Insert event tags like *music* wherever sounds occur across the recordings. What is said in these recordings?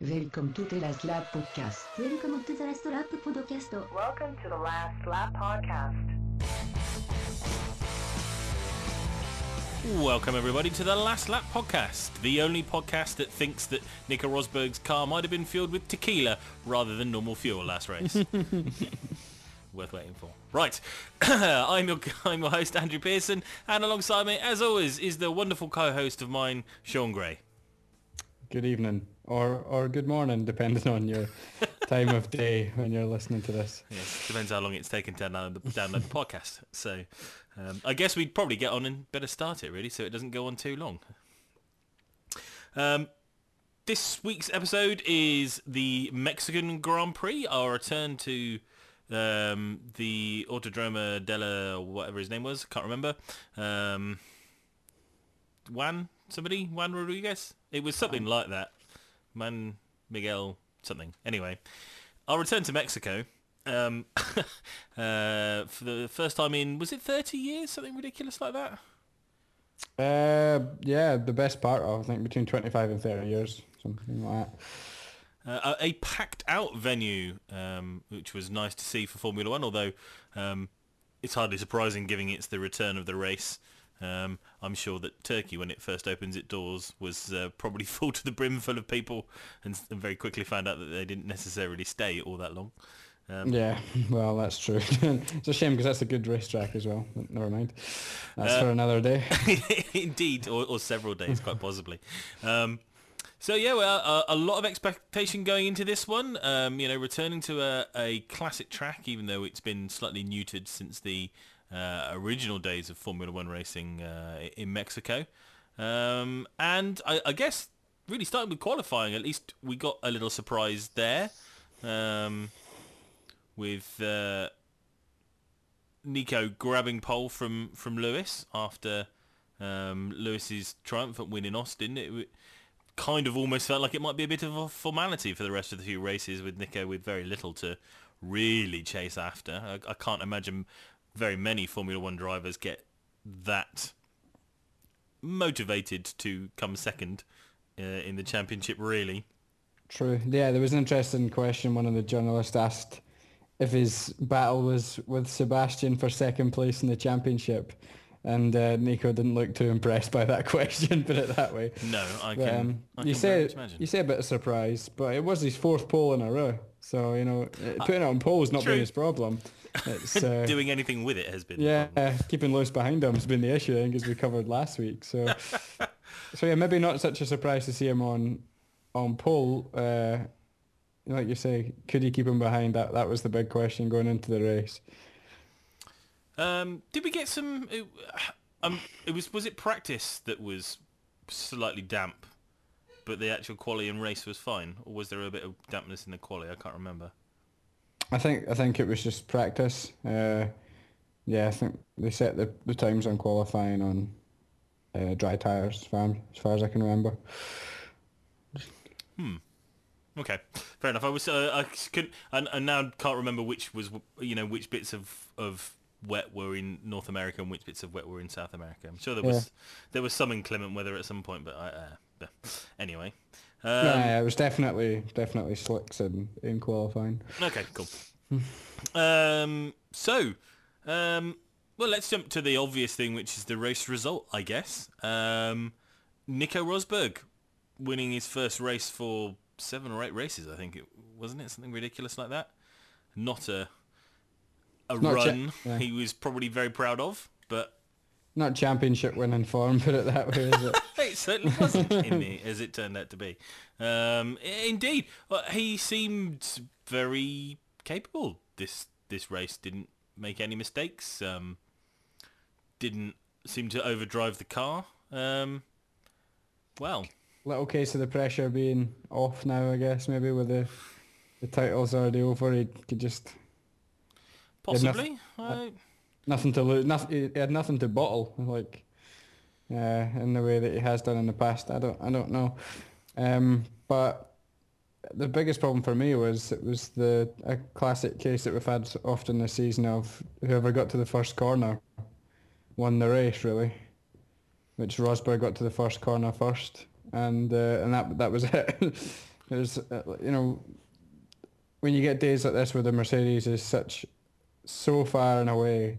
Welcome to the Last Lap Podcast. Welcome to the Last Lap Podcast. Welcome to the Last Lap Podcast. Welcome everybody to the Last Lap Podcast, the only podcast that thinks that Nico Rosberg's car might have been fueled with tequila rather than normal fuel last race. *laughs* Worth waiting for. Right, *clears throat* I'm your I'm your host Andrew Pearson, and alongside me, as always, is the wonderful co-host of mine, Sean Gray. Good evening, or or good morning, depending on your *laughs* time of day when you're listening to this. Yes, depends how long it's taken to download the, download the podcast. So, um, I guess we'd probably get on and better start it really, so it doesn't go on too long. Um, this week's episode is the Mexican Grand Prix, our return to um, the Autodromo della whatever his name was, can't remember. Um, Juan somebody Juan Rodriguez. It was something like that. Juan Miguel something. Anyway, I'll return to Mexico. Um, *laughs* uh, for the first time in was it 30 years, something ridiculous like that. Uh, yeah, the best part of I think between 25 and 30 years, something like that. Uh, a packed out venue, um, which was nice to see for Formula One. Although um, it's hardly surprising, given it's the return of the race. Um, I'm sure that Turkey, when it first opens its doors, was uh, probably *laughs* full to the brim full of people, and, and very quickly found out that they didn't necessarily stay all that long. Um, Yeah, *laughs* well, that's true. *laughs* it's a shame because that's a good racetrack as well. But never mind. That's Uh, for another day. Indeed, or, or several days, quite possibly. Um, so yeah, well, a, a lot of expectation going into this one. Um, you know, returning to a, a classic track, even though it's been slightly neutered since the uh, original days of Formula One racing uh, in Mexico. Um, and I, I guess really starting with qualifying, at least we got a little surprise there um, with uh, Nico grabbing pole from from Lewis after um, Lewis's triumphant win in Austin. It w- kind of almost felt like it might be a bit of a formality for the rest of the few races with Nico with very little to really chase after. I, I can't imagine very many Formula One drivers get that motivated to come second uh, in the championship. Really, True. Yeah, there was an interesting question. One of the journalists asked if his battle was with Sebastian for second place in the championship. And uh, Nico didn't look too impressed by that *laughs* question, put it that way. no, I But, can. um, I you can say imagine. you say a bit of surprise, but it was his fourth pole in a row. So you know, uh, putting it on pole has not True. been his problem. It's *laughs* uh, Doing anything with it has been. yeah, problem. keeping Lewis behind him has been the issue. I think as we covered last week. So *laughs* so yeah, maybe not such a surprise to see him on on pole. Uh, like you say, could he keep him behind? That that was the big question going into the race. Um, did we get some? It, um, it was was it practice that was slightly damp, but the actual quali and race was fine, or was there a bit of dampness in the quali? I can't remember. I think I think it was just practice. Uh, yeah, I think they set the, the times on qualifying on uh, dry tires, as far, as far as I can remember. Hmm. Okay, fair enough. I was uh, I could and, and now can't remember which was you know which bits of of wet were in North America and which bits of wet were in South America. I'm sure there was there was some inclement weather at some point, but I, uh. *laughs* anyway. Um, yeah, it was definitely definitely slicks in, in qualifying. Okay, cool. um, so, um, well, let's jump to the obvious thing, which is the race result, I guess. Um, Nico Rosberg winning his first race for seven or eight races, I think it wasn't it something ridiculous like that. Not a a not a cha- run yeah. he was probably very proud of, but Not championship winning form, *laughs* put it that way, is it? Certainly wasn't in the, *laughs* as it turned out to be. Um, indeed, well, he seemed very capable. This this race didn't make any mistakes. Um, didn't seem to overdrive the car. Um, well, Little case of the pressure being off now, I guess, maybe with the the titles already over. He could just possibly. I, nothing to lose. Nothing. He had nothing to bottle, like uh, in the way that he has done in the past. I don't. I don't know. Um, but the biggest problem for me was it was the a classic case that we've had often this season of whoever got to the first corner won the race really, which Rosberg got to the first corner first, and uh, and that that was *laughs* it. There's, uh, you know, when you get days like this where the Mercedes is such so far and away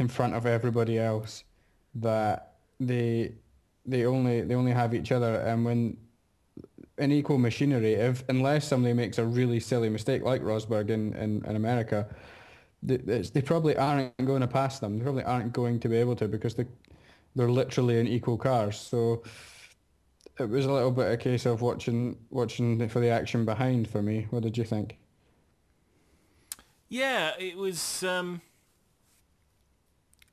in front of everybody else that they they only they only have each other and when in equal machinery if unless somebody makes a really silly mistake like Rosberg in, in, in America they, they probably aren't going to pass them. They probably aren't going to be able to because they they're literally in equal cars so it was a little bit a case of watching watching for the action behind for me. What did you think? Yeah, it was. Um,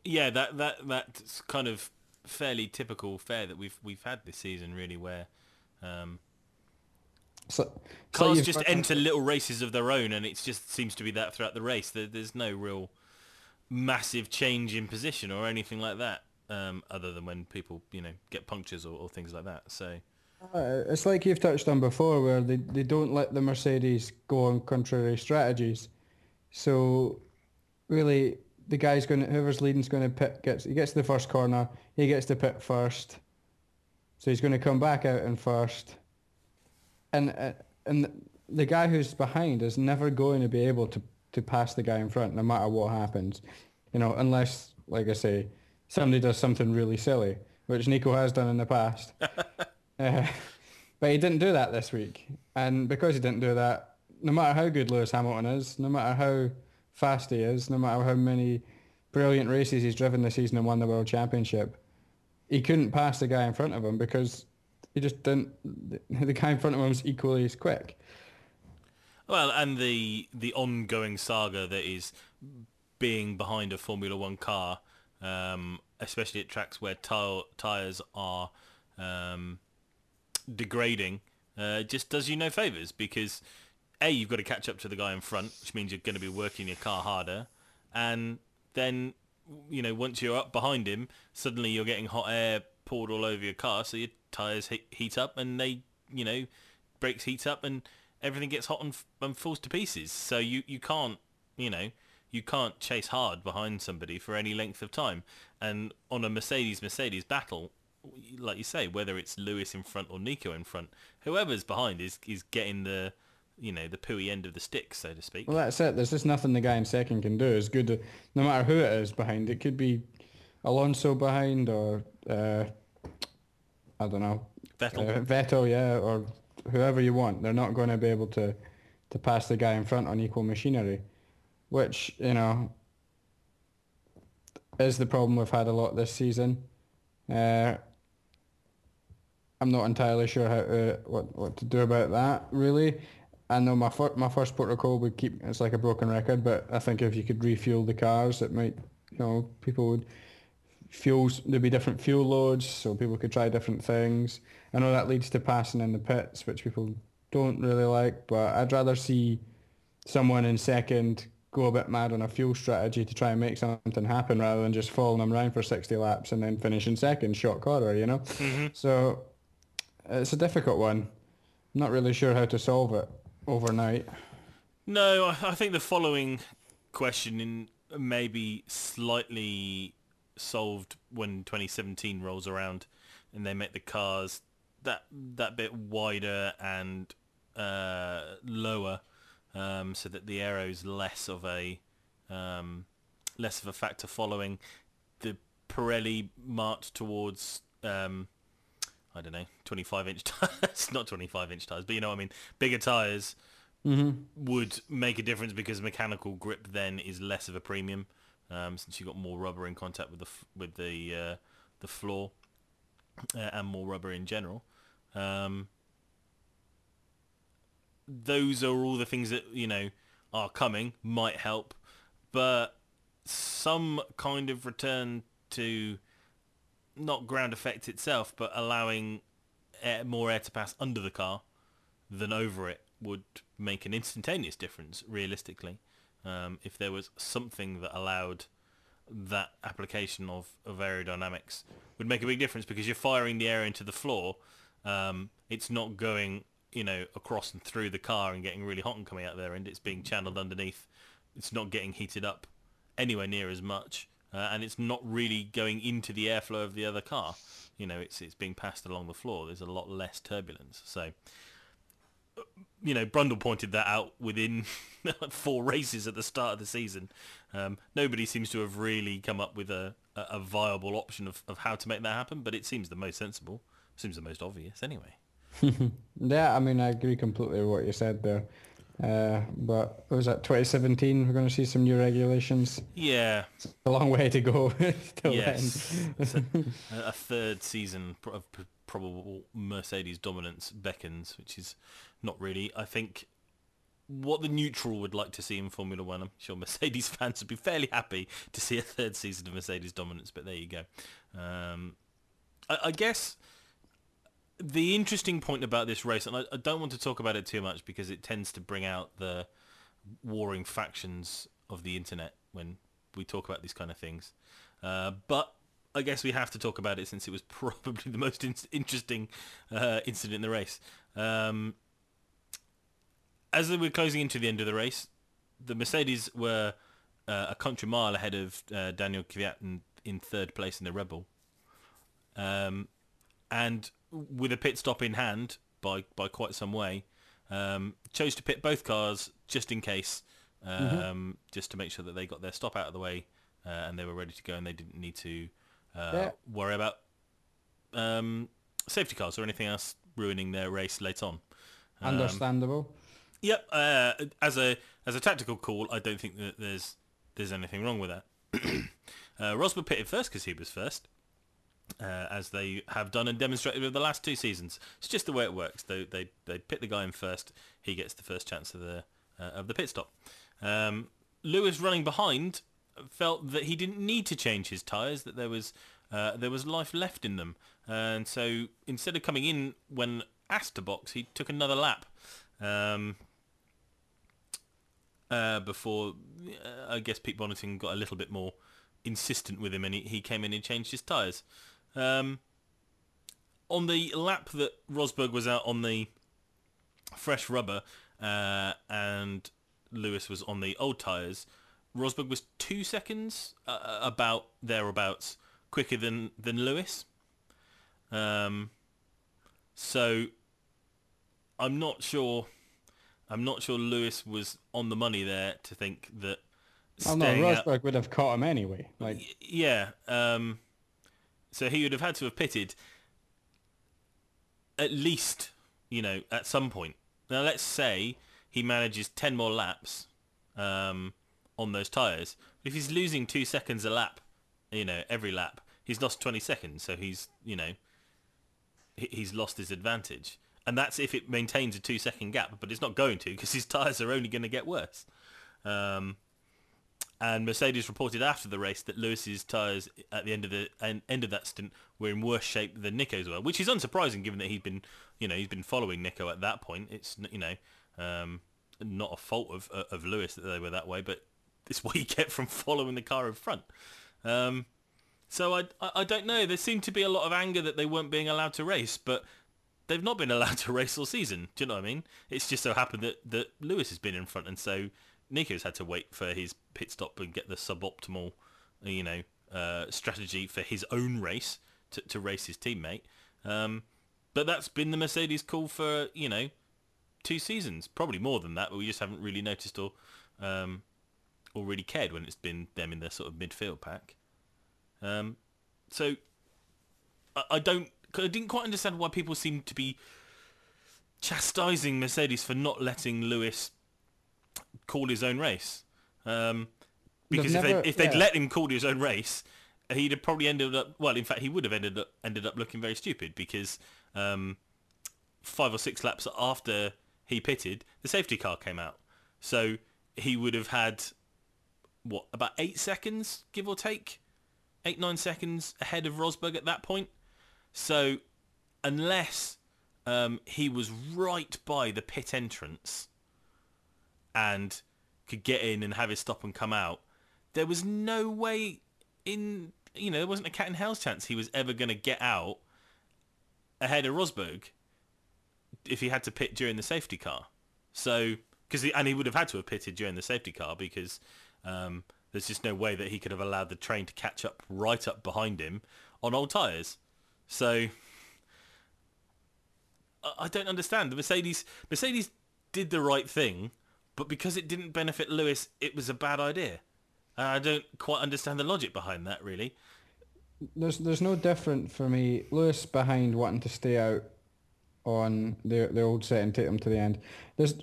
yeah, that that that's kind of fairly typical fare that we've we've had this season, really, where um, so, cars just enter little races of their own, and it just seems to be that throughout the race. There, there's no real massive change in position or anything like that, um, other than when people you know get punctures or, or things like that. So Uh, It's like you've touched on before, where they, they don't let the Mercedes go on contrary strategies. So really, the guy's going to whoever's leading's going to pit gets he gets to the first corner, he gets to pit first, so he's going to come back out in first, and uh, and the guy who's behind is never going to be able to to pass the guy in front, no matter what happens, you know, unless like I say, somebody does something really silly, which Nico has done in the past. *laughs* Uh, but he didn't do that this week. And because he didn't do that, no matter how good Lewis Hamilton is, no matter how fast he is, no matter how many brilliant races he's driven this season and won the World Championship, he couldn't pass the guy in front of him because he just didn't, *laughs* the guy in front of him was equally as quick. Well, and the the ongoing saga that is being behind a Formula One car, um, especially at tracks where tire, tires are um, degrading, uh, just does you no favors because a you've got to catch up to the guy in front, which means you're going to be working your car harder, and then you know once you're up behind him, suddenly you're getting hot air poured all over your car, so your tires heat, up and they you know brakes heat up and everything gets hot and, and falls to pieces. So you, you can't, you know, you can't chase hard behind somebody for any length of time. And on a Mercedes Mercedes battle, like you say, whether it's Lewis in front or Nico in front, whoever's behind is is getting the, you know, the pooey end of the stick, so to speak. Well, that's it. There's just nothing the guy in second can do. It's good, no matter who it is behind. It could be Alonso behind or, uh, I don't know, Vettel. Uh, Vettel, yeah, or whoever you want. They're not going to be able to, to pass the guy in front on equal machinery, which, you know, is the problem we've had a lot this season. Uh, I'm not entirely sure how to, what, what to do about that, really. I know my, fir- my first protocol would keep, it's like a broken record, but I think if you could refuel the cars, it might, you know, people would fuels there'd be different fuel loads so people could try different things. I know that leads to passing in the pits which people don't really like but i'd rather see someone in second go a bit mad on a fuel strategy to try and make something happen rather than just following them around for 60 laps and then finishing second short quarter you know? Mm-hmm. So it's a difficult one. I'm not really sure how to solve it overnight? No, I I think the following question in maybe slightly solved when 2017 rolls around and they make the cars that that bit wider and uh, lower um, so that the aero's less of a um, less of a factor following. The Pirelli march towards um, I don't know 25 inch *laughs* tires not 25 inch tires but you know what I mean bigger tires would make a difference because mechanical grip then is less of a premium um, since you've got more rubber in contact with the f- with the uh, the floor uh, and more rubber in general. Um, those are all the things that you know are coming might help, but some kind of return to not ground effect itself, but allowing air, more air to pass under the car than over it would make an instantaneous difference, realistically. Um, if there was something that allowed that application of, of aerodynamics would make a big difference because you're firing the air into the floor. Um, it's not going, you know, across and through the car and getting really hot and coming out there and it's being channeled underneath. It's not getting heated up anywhere near as much uh, and it's not really going into the airflow of the other car. You know, it's it's being passed along the floor. There's a lot less turbulence. So, you know, Brundle pointed that out within *laughs* four races at the start of the season. Um, nobody seems to have really come up with a, a viable option of, of how to make that happen, but it seems the most sensible. Seems the most obvious anyway. *laughs* Yeah, I mean, I agree completely with what you said there. Uh, but was that 2017? We're going to see some new regulations. Yeah, A long way to go *laughs* yes. A, a third season of probable Mercedes dominance beckons, which is not really, I think, what the neutral would like to see in Formula One. I'm sure Mercedes *laughs* fans would be fairly happy to see a third season of Mercedes dominance, but there you go. Um, I, I guess the interesting point about this race, and I, I don't want to talk about it too much because it tends to bring out the warring factions of the internet when we talk about these kind of things. Uh, but I guess we have to talk about it since it was *laughs* probably the most in- interesting uh, incident in the race. Um, as were closing into the end of the race, the Mercedes were uh, a country mile ahead of uh, Daniel Kvyat in, in third place in the Red Bull. Um, and with a pit stop in hand by, by quite some way, um, chose to pit both cars just in case, um, just to make sure that they got their stop out of the way uh, and they were ready to go and they didn't need to uh, Yeah. worry about um, safety cars or anything else ruining their race late on. Um, Understandable. Yep. Uh, as a as a tactical call, I don't think that there's there's anything wrong with that. *clears throat* uh, Rosberg pitted first because he was first, uh, as they have done and demonstrated over the last two seasons. It's just the way it works. They they they pit the guy in first. He gets the first chance of the uh, of the pit stop. Um, Lewis running behind felt that he didn't need to change his tyres. That there was uh, there was life left in them, and so instead of coming in when asked to box, he took another lap. Um, uh, before uh, I guess Pete Bonnington got a little bit more insistent with him and he, he came in and changed his tyres. Um, on the lap that Rosberg was out on the fresh rubber uh, and Lewis was on the old tyres, Rosberg was two seconds uh, about thereabouts quicker than, than Lewis. Um, so I'm not sure I'm not sure Lewis was on the money there to think that. Oh no, out- Rosberg would have caught him anyway. Like, yeah. Um, so he would have had to have pitted at least, you know, at some point. Now let's say he manages ten more laps um, on those tyres. If he's losing two seconds a lap, you know, every lap, he's lost twenty seconds. So he's, you know, he's lost his advantage. And that's if it maintains a two second gap, but it's not going to because his tyres are only going to get worse. Um, and Mercedes reported after the race that Lewis's tyres at the end of the end of that stint were in worse shape than Nico's were, which is unsurprising given that he'd been, you know, he's been following Nico at that point. It's you know, um, not a fault of of Lewis that they were that way, but it's *laughs* what you get from following the car in front. Um, so I, I I don't know. There seemed to be a lot of anger that they weren't being allowed to race, but they've not been *laughs* allowed to race all season. Do you know what I mean? It's just so happened that, that Lewis has been in front, and so Nico's had to wait for his pit stop and get the suboptimal, you know, uh, strategy for his own race to, to race his teammate. Um, but that's been the Mercedes call for you know two seasons, probably more than that. But we just haven't really noticed or um, or really cared when it's been them in the sort of midfield pack. Um, so I, I don't. I didn't quite understand why people seem to be chastising Mercedes for not letting Lewis call his own race. Um, They've because if, never- they, if they'd let him call his own race, he'd have probably ended up. Well, in fact, he would have ended up ended up looking very stupid because um, five or six laps after he pitted, the safety car came out. So he would have had what about eight seconds, give or take, eight nine seconds ahead of Rosberg at that point. So unless um, he was right by the pit entrance and could get in and have his stop and come out, there was no way in you know there wasn't a cat in hell's chance he was ever going to get out ahead of Rosberg if he had to pit during the safety car. So because and he would have had to have pitted during the safety car because um, there's just no way that he could have allowed the train to catch up right up behind him on old tyres. So I don't understand. The Mercedes Mercedes did the right thing, but because it didn't benefit Lewis, it was a bad idea. I don't quite understand the logic behind that, really. There's there's no different for me. Lewis behind wanting to stay out on the the old set and take them to the end. There's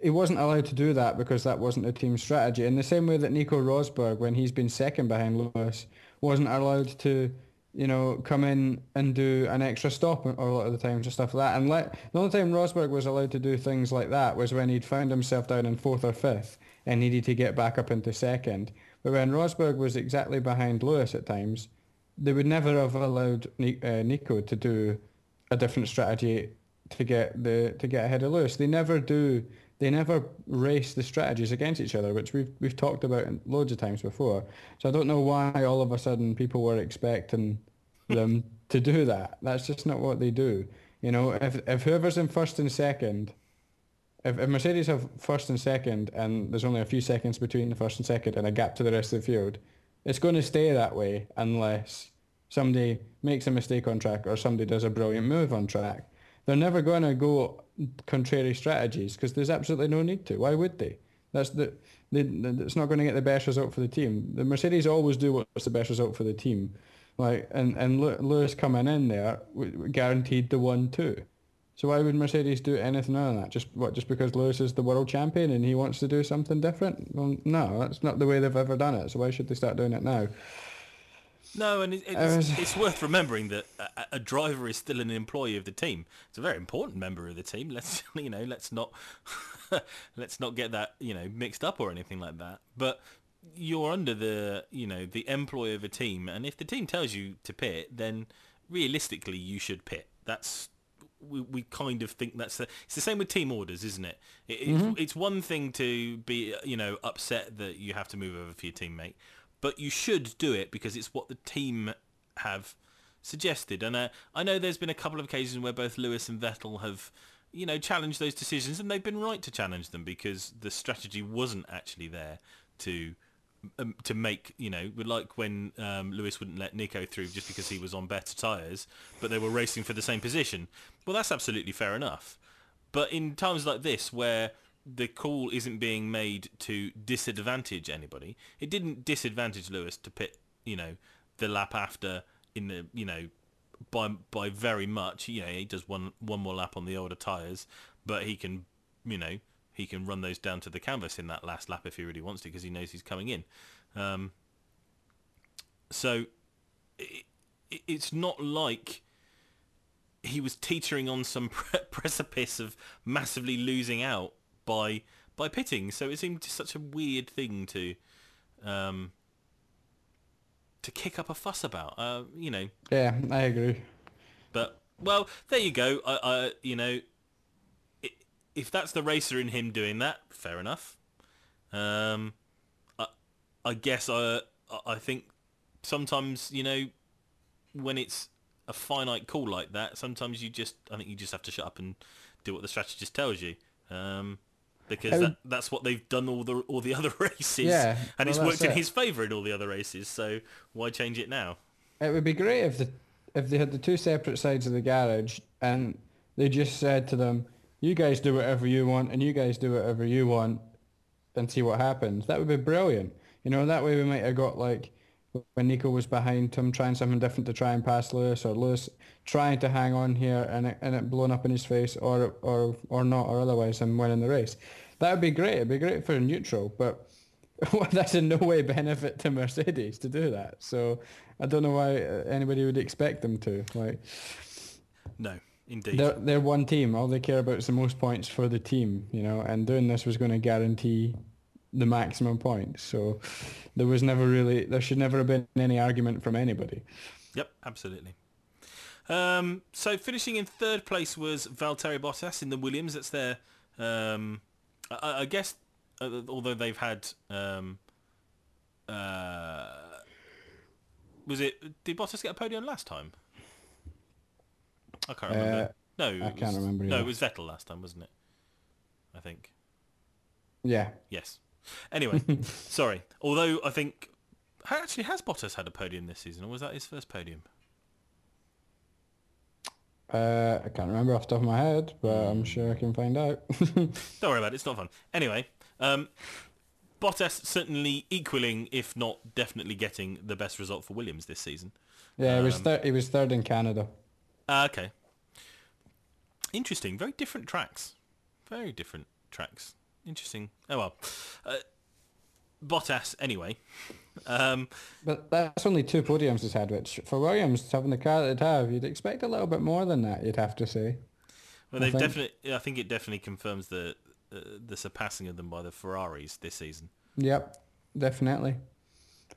he wasn't allowed to do that because that wasn't the team strategy. In the same way that Nico Rosberg, when he's been second behind Lewis, wasn't allowed to, you know, come in and do an extra stop a lot of the times and stuff like that. And let, the only time Rosberg was allowed to do things like that was when he'd found himself down in fourth or fifth and needed to get back up into second. But when Rosberg was exactly behind Lewis at times, they would never have allowed uh, Nico to do a different strategy to get the to get ahead of Lewis. They never do. They never race the strategies against each other, which we've we've talked about loads of times before. So I don't know why all of a sudden people were expecting them to do that. That's just not what they do. You know, if if whoever's in first and second, if, if Mercedes have first and second, and there's only a few seconds between the first and second, and a gap to the rest of the field, it's going to stay that way unless somebody makes a mistake on track or somebody does a brilliant move on track. They're never going to go contrary strategies because there's absolutely no need to. Why would they? That's the, it's not going to get the best result for the team. The Mercedes always do what's the best result for the team. Like and and Lewis coming in there guaranteed the one two. So why would Mercedes do anything other than that? Just what? Just because Lewis is the world champion and he wants to do something different? Well, no, that's not the way they've ever done it. So why should they start doing it now? No, and it, it's, it's worth remembering that a, a driver is still an employee of the team. It's a very important member of the team. Let's *laughs* you know, let's not *laughs* let's not get that you know mixed up or anything like that. But you're under the you know the employ of a team, and if the team tells you to pit, then realistically you should pit. That's we, we kind of think that's the, it's the same with team orders, isn't it? it it's, it's one thing to be you know upset that you have to move over for your teammate, but you should do it because it's what the team have suggested. And uh, I know there's been a couple of occasions where both Lewis and Vettel have you know challenged those decisions, and they've been right to challenge them because the strategy wasn't actually there to um, to make you know like when um, Lewis wouldn't let Nico through just because he was on better tyres, but they were racing for the same position. Well, that's absolutely fair enough. But in times like this, where the call isn't being made to disadvantage anybody, it didn't disadvantage Lewis to pit, you know, the lap after in the you know by by very much. You know, he does one one more lap on the older tyres, but he can you know he can run those down to the canvas in that last lap if he really wants to because he knows he's coming in. Um, so it, it, it's not like he was teetering on some *laughs* pre- precipice of massively losing out by by pitting. So it seemed just such a weird thing to um, to kick up a fuss about. Uh, you know, Yeah, I agree. but well, there you go. I, I you know, if that's the racer in him doing that, fair enough. Um, I, I guess I I think sometimes you know when it's a finite call like that, sometimes you just I think you just have to shut up and do what the strategist tells you. Um, because would- that, that's what they've done all the all the *laughs* other races, Yeah, and well, it's worked in it. his favour in all the other races. So why change it now? It would be great if the if they had the two separate sides of the garage and they just said to them, "You guys do whatever you want, and you guys do whatever you want, and see what happens." That would be brilliant. You know, that way we might have got like when Nico was behind him trying something different to try and pass Lewis, or Lewis trying to hang on here and it, and it blown up in his face, or or or not, or otherwise him winning the race. That would be great. It'd be great for neutral, but *laughs* that's in no way benefit to Mercedes to do that. So I don't know why uh, anybody would expect them to. Like No, indeed. they're they're one team. All they care about is the most points for the team, you know. And doing this was going to guarantee the maximum points. So there was never really there should never have been any argument from anybody. Yep, absolutely. Um, so finishing in third place was Valtteri Bottas in the Williams. That's their, um, I, I guess, uh, although they've had, um, uh, was it? Did Bottas get a podium last time? I can't remember. Uh, no, it I can't was- remember No, either. it was Vettel last time, wasn't it? I think. Yeah. Yes. Anyway, *laughs* sorry. Although I think actually has Bottas had a podium this season, or was that his first podium? Uh, I can't remember off the top of my head, but I'm sure I can find out. *laughs* Don't worry about it. It's not fun. Anyway, um, Bottas certainly equaling, if not definitely getting the best result for Williams this season. yeah, he was Um, thir- he was third in Canada. Ah, okay. Interesting. Very different tracks. Very different tracks. Interesting. Oh well. Uh, Bottas, anyway. Um, But that's only two podiums he's had, which for Williams having the car that they'd have, you'd expect a little bit more than that. You'd have to say. well, I they've think- definitely. I think it definitely confirms the uh, the surpassing of them by the Ferraris this season. Yep, definitely.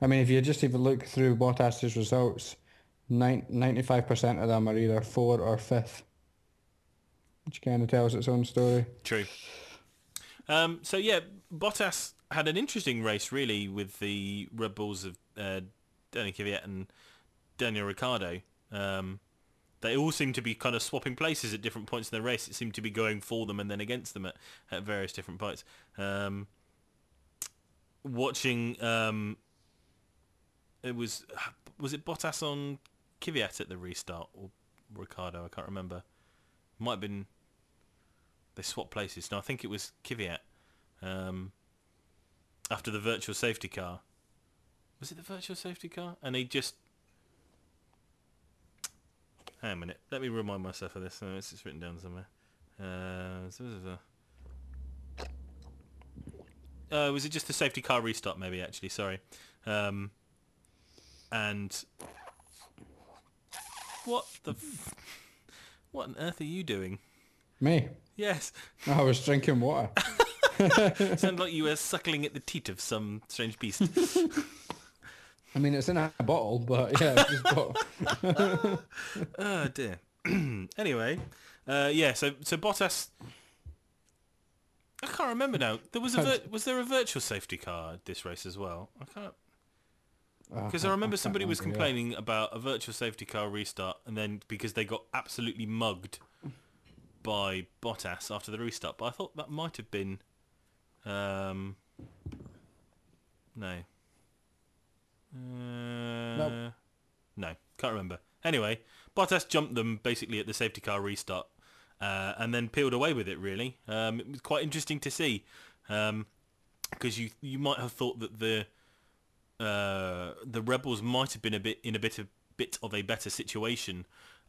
I mean, if you just even look through Bottas's results, ninety-five percent of them are either four or fifth, which kind of tells its own story. True. Um, so yeah, Bottas had an interesting race really with the Red Bulls of uh, Danny Kvyat and Daniel Ricciardo. Um, they all seemed to be kind of swapping places at different points in the race. It seemed to be going for them and then against them at, at various different points. Um, watching, um, it was was it Bottas on Kvyat at the restart or Ricciardo? I can't remember. Might have been they swapped places. No, I think it was Kvyat. Um, after the virtual safety car. Was it the virtual safety car? And he just... Hang on a minute. Let me remind myself of this. Oh, it's written down somewhere. Uh, uh, was it just the safety car restart maybe actually? Sorry. Um, and... What the... What on earth are you doing? Me, Yes. I was drinking water. *laughs* Sounded like you were suckling at the teat of some strange beast. *laughs* I mean, it's in a bottle, but yeah, it's just bottle. *laughs* oh dear. *clears throat* anyway, uh, yeah. So so Bottas. I can't remember now. There was a vir- was there a virtual safety car at this race as well? I can't because I remember somebody was complaining about a virtual safety car restart, and then because they got absolutely mugged by Bottas after the restart. But I thought that might have been. Um, no. Uh, No, can't remember. Anyway, Bottas jumped them basically at the safety car restart, uh, and then peeled away with it. Really, um, it was quite interesting to see, because you you might have thought that the uh, the Red Bulls might have been a bit in a bit of bit of a better situation,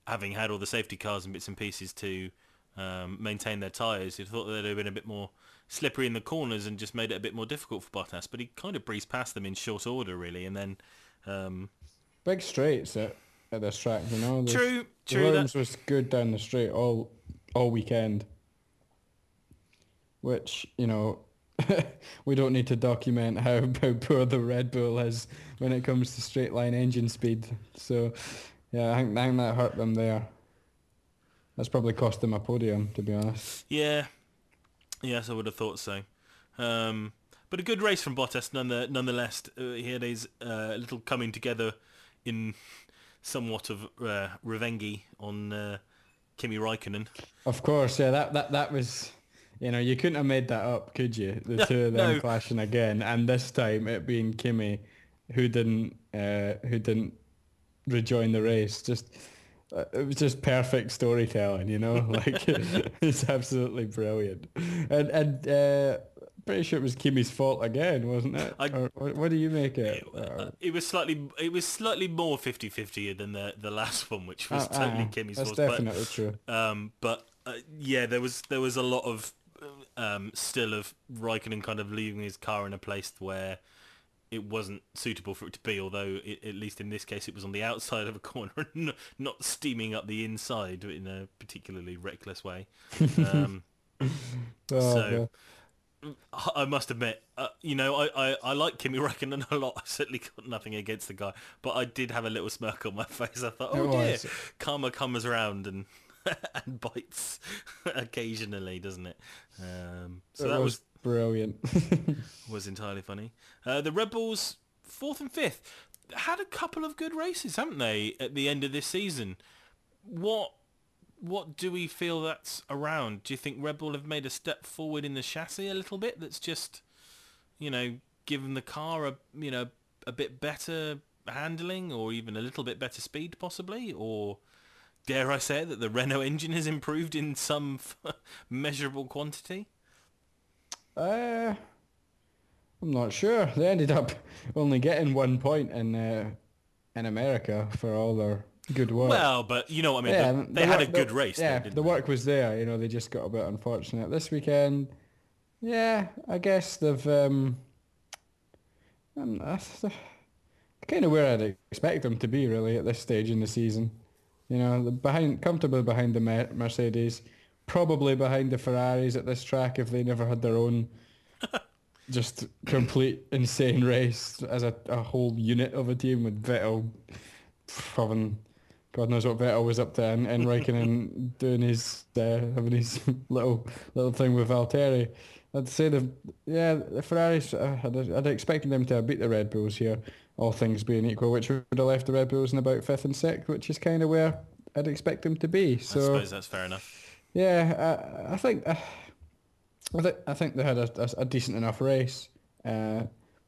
having had all the safety cars and bits and pieces to um, maintain their tyres. You thought they'd have been a bit more slippery in the corners and just made it a bit more difficult for Bottas, but he kind of breezed past them in short order, really, and then. Um, Big straights at, at this track, you know. There's- True, the true. Williams That, was good down the straight all all weekend, which you know *laughs* we don't need to document how, how poor the Red Bull is when it comes to straight line engine speed. So yeah, I think, I think that hurt them there. That's probably cost them a podium, to be honest. yeah, yes, I would have thought so. Um, but a good race from Bottas, none the, nonetheless. Uh, he had his uh, little coming together in somewhat of uh, revenge on uh, Kimi Raikkonen. Of course, yeah, that, that, that was, you know, you couldn't have made that up, could you? The two of them No. clashing again, and this time it being Kimi, who didn't, uh, who didn't rejoin the race. Just, uh, it was just perfect storytelling, you know. *laughs* Like *laughs* it's absolutely brilliant, and and uh, pretty sure it was Kimi's fault again, wasn't it? I- Or, what, what do you make it? Uh, it was slightly it was slightly more 50-50 than the the last *laughs* one, which was Uh, totally uh, Kimi's That's fault. But definitely true. Um, but uh, yeah, there was there was a lot of um, still of Raikkonen kind of leaving his car in a place where it wasn't suitable for it to be. Although it, at least in this case, it was on the outside of a corner, *laughs* and not steaming up the inside in a particularly reckless way. Um, *laughs* Oh, so- well. I must admit, uh, you know, I, I, I like Kimi Räikkönen a lot. *laughs* I certainly got nothing against the guy, but I did have a little smirk on my face. I thought, oh It dear, karma comes around and *laughs* and bites *laughs* occasionally, doesn't it? Um, so it that was was brilliant. *laughs* was entirely funny. Uh, the Red Bulls, fourth and fifth, had a couple of good races, haven't they, at the end of this season? What what do we feel that's around? Do you think Red Bull have made a step forward in the chassis a little bit? That's just, you know, given the car a you know a bit better handling or even a little bit better speed possibly, or dare I say it, that the Renault engine has improved in some *laughs* measurable quantity? Uh, I'm not sure. They ended up only getting one point in uh, in America for all their good work. Well, but you know what I mean. yeah, the- they the had a good the- race. Yeah, though, didn't the they? work was there. You know, they just got a bit unfortunate this weekend. Yeah, I guess they've. Um, um, that's kind of where I'd expect them to be really at this stage in the season. You know, the behind comfortably behind the Mercedes, probably behind the Ferraris at this track if they never had their own *laughs* just complete insane race as a, a whole unit of a team with Vettel having God knows what Vettel was up to and, and Raikkonen *laughs* doing his uh, having his *laughs* little little thing with Valtteri. I'd say the yeah the Ferraris uh, I'd, I'd expected them to have beat the Red Bulls here, all things being equal, which would have left the Red Bulls in about fifth and sixth, which is kind of where I'd expect them to be. So I suppose that's fair enough. yeah, I, I think uh, I, th- I think they had a, a, a decent enough race, uh,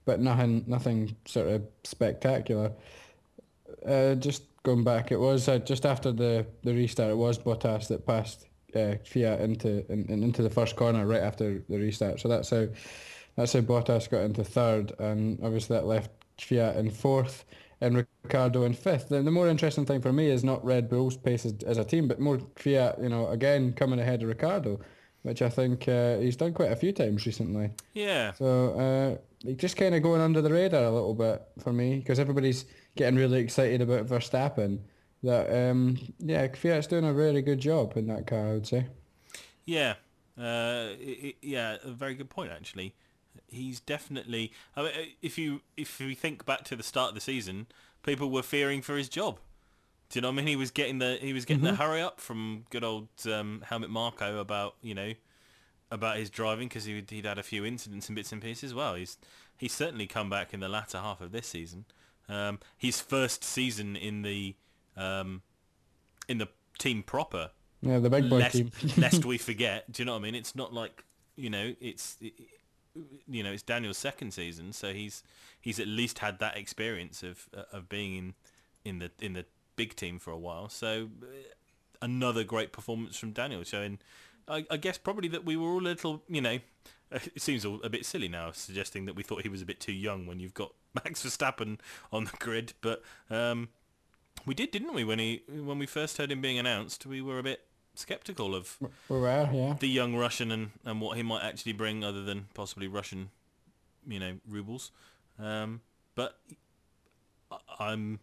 but nothing nothing sort of spectacular. Uh, just going back, it was uh, just after the, the restart. It was Bottas that passed uh, Kvyat into in, in- into the first corner right after the restart. So that's how that's how Bottas got into third, and obviously that left Kvyat in fourth and Ricciardo in fifth. Then the more interesting thing for me is not Red Bull's pace as, as a team, but more Kvyat. You know, again coming ahead of Ricciardo, which I think uh, he's done quite a few times recently. Yeah. So uh, just kind of going under the radar a little bit for me because everybody's getting really excited about Verstappen. That um, yeah, Kvyat's doing a really good job in that car, I would say. Yeah, uh, i i yeah, a very good point actually. He's definitely. I mean, uh, if you if we think back to the start of the season, people were fearing for his job. Do you know what I mean? He was getting the he was getting the hurry up from good old um, Helmut Marko about you know about his driving because he'd, he'd had a few incidents and bits and pieces. Well, he's he's certainly come back in the latter half of this season. Um, his first season in the um, in the team proper Yeah, the big boy lest, team. *laughs* lest *laughs* we forget. Do you know what I mean? It's not like you know, it's it, you know, it's Daniel's second season, so he's he's at least had that experience of of being in in the in the big team for a while. So uh, another great performance from Daniel, showing. I, I guess probably that we were all a little, you know, *laughs* it seems a bit silly now, suggesting that we thought he was a bit too young when you've got Max Verstappen on the grid, but um, we did, didn't we? When he when we first heard him being announced, we were a bit skeptical of We were, yeah. the young Russian and, and what he might actually bring, other than possibly Russian, you know, rubles. Um, but I'm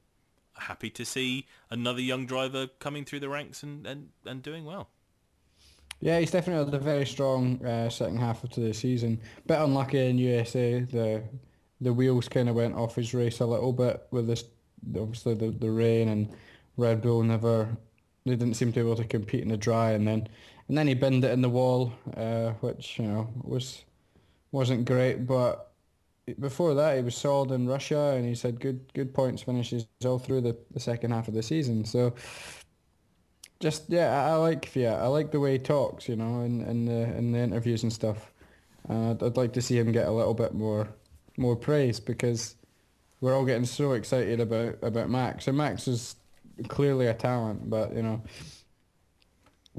happy to see another young driver coming through the ranks and, and, and doing well. Yeah, he's definitely had a very strong uh, second half of the season. Bit unlucky in USA. The the wheels kind of went off his race a little bit with this, obviously the, the rain and Red Bull never, they didn't seem to be able to compete in the dry and then and then he binned it in the wall, uh, which you know was wasn't great. But before that, he was solid in Russia and he's had good good points finishes all through the, the second half of the season. So just yeah, I, I like Kvyat. I like the way he talks, you know, in, in the in the interviews and stuff. Uh, I'd, I'd like to see him get a little bit more more praise because we're all getting so excited about about Max, and Max is clearly a talent, but you know,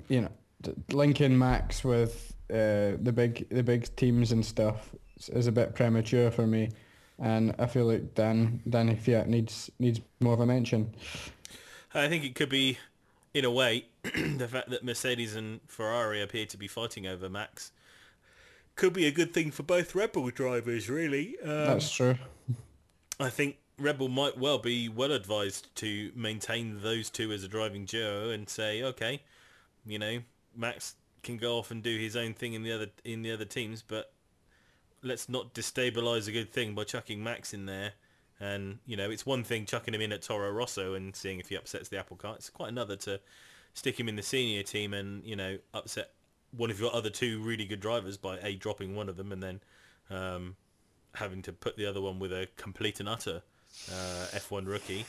you know, linking Max with uh, the big the big teams and stuff is- a bit premature for me, and I feel like Dan Danny Kvyat needs needs more of a mention. I think it could be, in a way, *clears throat* the fact that Mercedes and Ferrari appear to be fighting over Max could be a good thing for both Red Bull drivers, really. Um, That's true. I think Red Bull might well be well advised to maintain those two as a driving duo and say, okay, you know, Max can go off and do his own thing in the other in the other teams, but let's not destabilize a good thing by chucking Max in there. And you know, it's one thing chucking him in at Toro Rosso and seeing if he upsets the apple cart. It's quite another to stick him in the senior team and you know upset one of your other two really good drivers by a dropping one of them and then um, having to put the other one with a complete and utter uh, F1 rookie.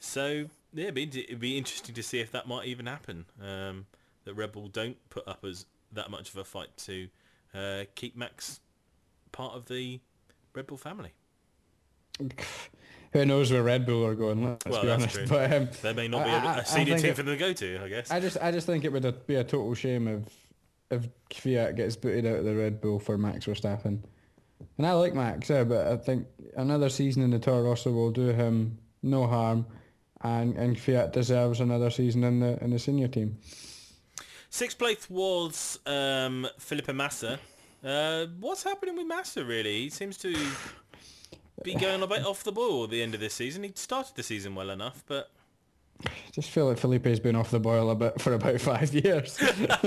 So yeah, it'd be, it'd be interesting to see if that might even happen. Um, that Red Bull don't put up as that much of a fight to uh, keep Max part of the Red Bull family. Who knows where Red Bull are going? Let's Well, be honest. true. But um, There may not be I- a a senior team it- for them to go to, I guess. I just I just think it would be a total shame if if Kvyat gets booted out of the Red Bull for Max Verstappen. And I like Max, yeah, but I think another season in the Toro Rosso will do him no harm, and and Kvyat deserves another season in the in the senior team. Sixth place was um, Felipe Massa. Uh, what's happening with Massa, really? He seems to be going a bit off the ball at the end of this season. He started the season well enough, but just feel like Felipe's been off the boil a bit for about *laughs* five years. *laughs*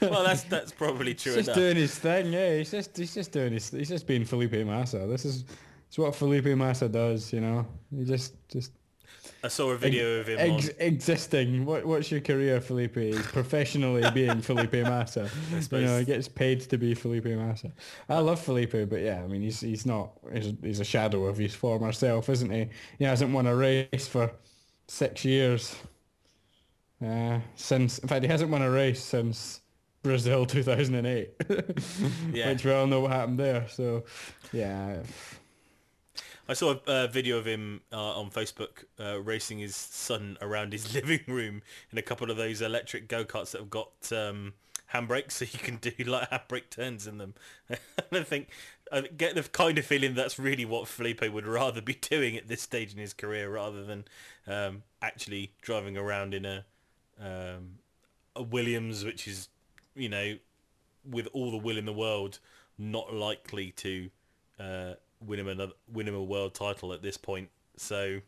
well, that's that's probably true He's just enough. doing his thing, yeah. He's just he's just doing his he's just being Felipe Massa. This is it's what Felipe Massa does, you know. He just just I saw a video of him ex- existing. What what's your career, Felipe? He's professionally *laughs* being Felipe Massa. You know, he gets paid to be Felipe Massa. I love Felipe, but yeah, I mean, he's he's not. He's, he's a shadow of his former self, isn't he? He hasn't won a race for six years. Uh, since, in fact, he hasn't won a race since Brazil *laughs* 2008, Yeah. which we all know what happened there. So, yeah, I saw a uh, video of him uh, on Facebook uh, racing his son around his *laughs* living room in a couple of those electric go-karts that have got um, handbrakes, so you can do like *laughs* handbrake turns in them. and I think I get the kind of feeling that's really what Felipe would rather be *laughs* doing at this stage in his career, rather than um, actually driving around in a um, a Williams, which is you know with all the will in the world, not likely to uh, win him another win him a world title at this point. So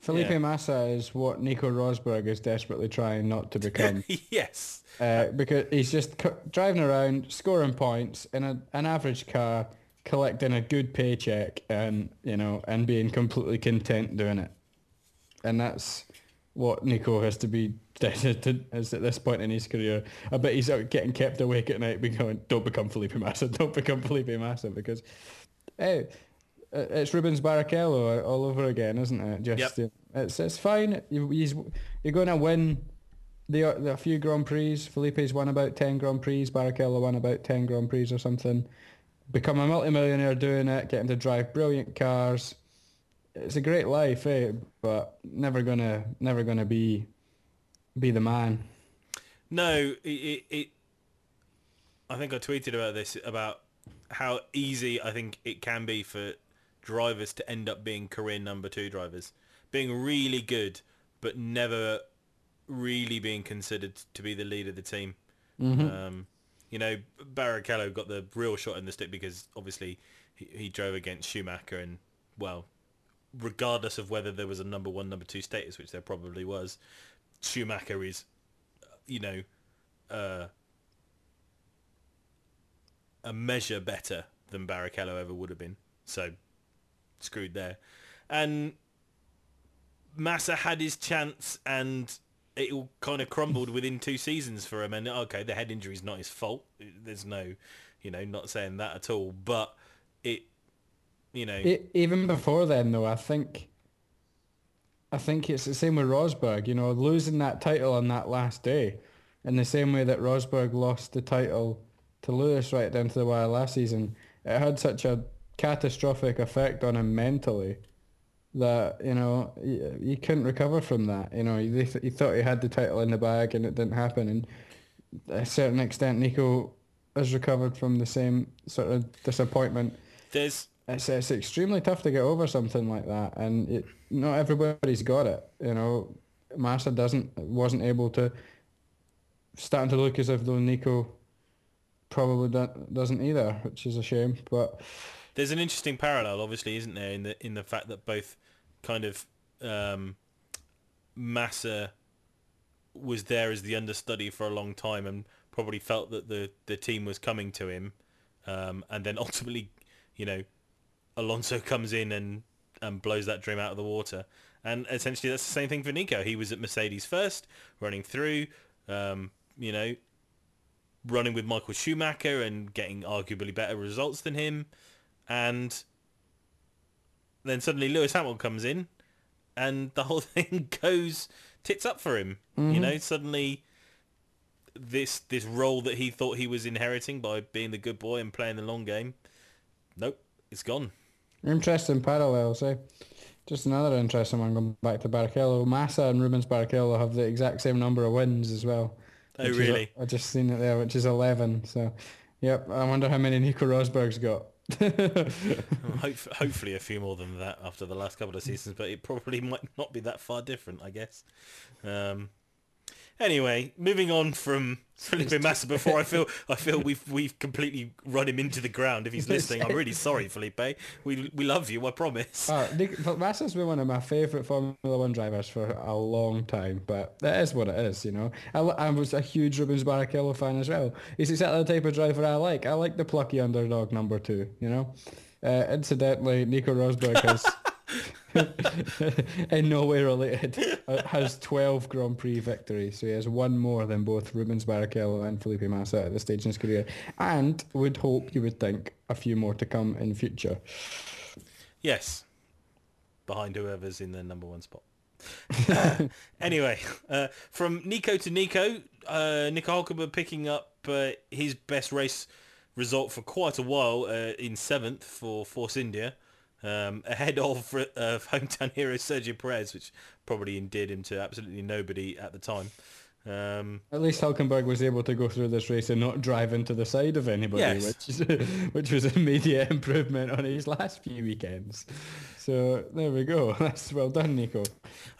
Felipe Yeah. Massa is what Nico Rosberg is desperately trying not to become. *laughs* yes, uh, because he's just c- driving around, scoring points in a, an average car, collecting a good paycheck, and you know, and being completely content doing it. And that's what Nico has to be *laughs* to, is at this point in his career. I bet he's out getting kept awake at night, be going, "Don't become Felipe Massa, *laughs* don't become Felipe Massa," because, hey, it's Rubens Barrichello all over again, isn't it? Just Yep. uh, it's it's fine. You, he's, you're going to win the, the a few Grand Prix. Felipe's won about ten Grand Prix. Barrichello won about ten Grand Prix or something. Become a multimillionaire doing it, getting to drive brilliant cars. It's a great life, eh? But never gonna, never gonna be, be the man. no, it, it, it. I think I tweeted about this about how easy I think it can be for drivers to end up being career number two drivers, being really good but never really being considered to be the lead of the team. Um, you know, Barrichello got the real shot in the stick because obviously he, he drove against Schumacher and, well, regardless of whether there was a number one, number two status, which there probably was, Schumacher is, you know, uh, a measure better than Barrichello ever would have been. So, screwed there. And Massa had his chance and it all kind of crumbled within two seasons for him. And okay, the head injury is not his fault. There's no, you know, not saying that at all. But it, you know, E- even before then, though, I think, I think it's the same with Rosberg. You know, losing that title on that last day, in the same way that Rosberg lost the title to Lewis right down to the wire last season, it had such a catastrophic effect on him mentally that you know he, he couldn't recover from that. You know, he, he thought he had the title in the bag and it didn't happen. And to a certain extent, Nico has recovered from the same sort of disappointment there's it's, it's extremely tough to get over something like that, and it, not everybody's got it. You know, Massa doesn't wasn't able to. Starting to look as if though Nico probably do, doesn't either, which is a shame. But there's an interesting parallel, obviously, isn't there, in the in the fact that both kind of um, Massa was there as the understudy for a long time and probably felt that the the team was coming to him, um, and then *laughs* ultimately, you know, Alonso comes in and and blows that dream out of the water. And essentially, that's the same thing for Nico. He was at Mercedes first, running through, um, you know, running with Michael Schumacher and getting arguably better results than him. And then suddenly Lewis Hamilton comes in and the whole *laughs* thing goes tits up for him. You know, suddenly this this role that he thought he was inheriting by being the good boy and playing the long game, nope. it's gone. Interesting parallels, eh? Just another interesting one going back to Barrichello. Massa and Rubens Barrichello have the exact same number of wins as well. Oh, is- really? I just seen it there, which is 11. So, yep, I wonder how many Nico Rosberg's got. *laughs* Hope, hopefully a few more than that after the last couple of seasons, but it probably might not be that far different, I guess. Um, anyway, moving on from Felipe Massa before I feel *laughs* I feel we've we've completely run him into the ground. If he's listening, I'm really sorry, Felipe. We we love you, I promise. Uh, Nick- Massa's been one of my favourite Formula One drivers for a long time, but that is what it is, you know. I, I was a huge Rubens Barrichello fan as well. He's exactly the type of driver I like. I like the plucky underdog number two, you know. Uh, incidentally, Nico Rosberg has, *laughs* *laughs* in no way related, uh, has 12 Grand Prix victories, so he has one more than both Rubens Barrichello and Felipe Massa at this stage in his career, and would hope, you would think, a few more to come in future. Yes, behind whoever's in the number one spot. *laughs* anyway, uh, from Nico to Nico, uh, Nico Hulkenberg picking up uh, his best race result for quite a while uh, in seventh for Force India, um, ahead of uh, hometown hero Sergio Perez, which probably endeared him to absolutely nobody at the time. Um, At least Hulkenberg was able to go through this race and not drive into the side of anybody, Yes. which is, *laughs* which was an immediate *laughs* improvement on his last few weekends. So there we go. *laughs* That's well done, Nico.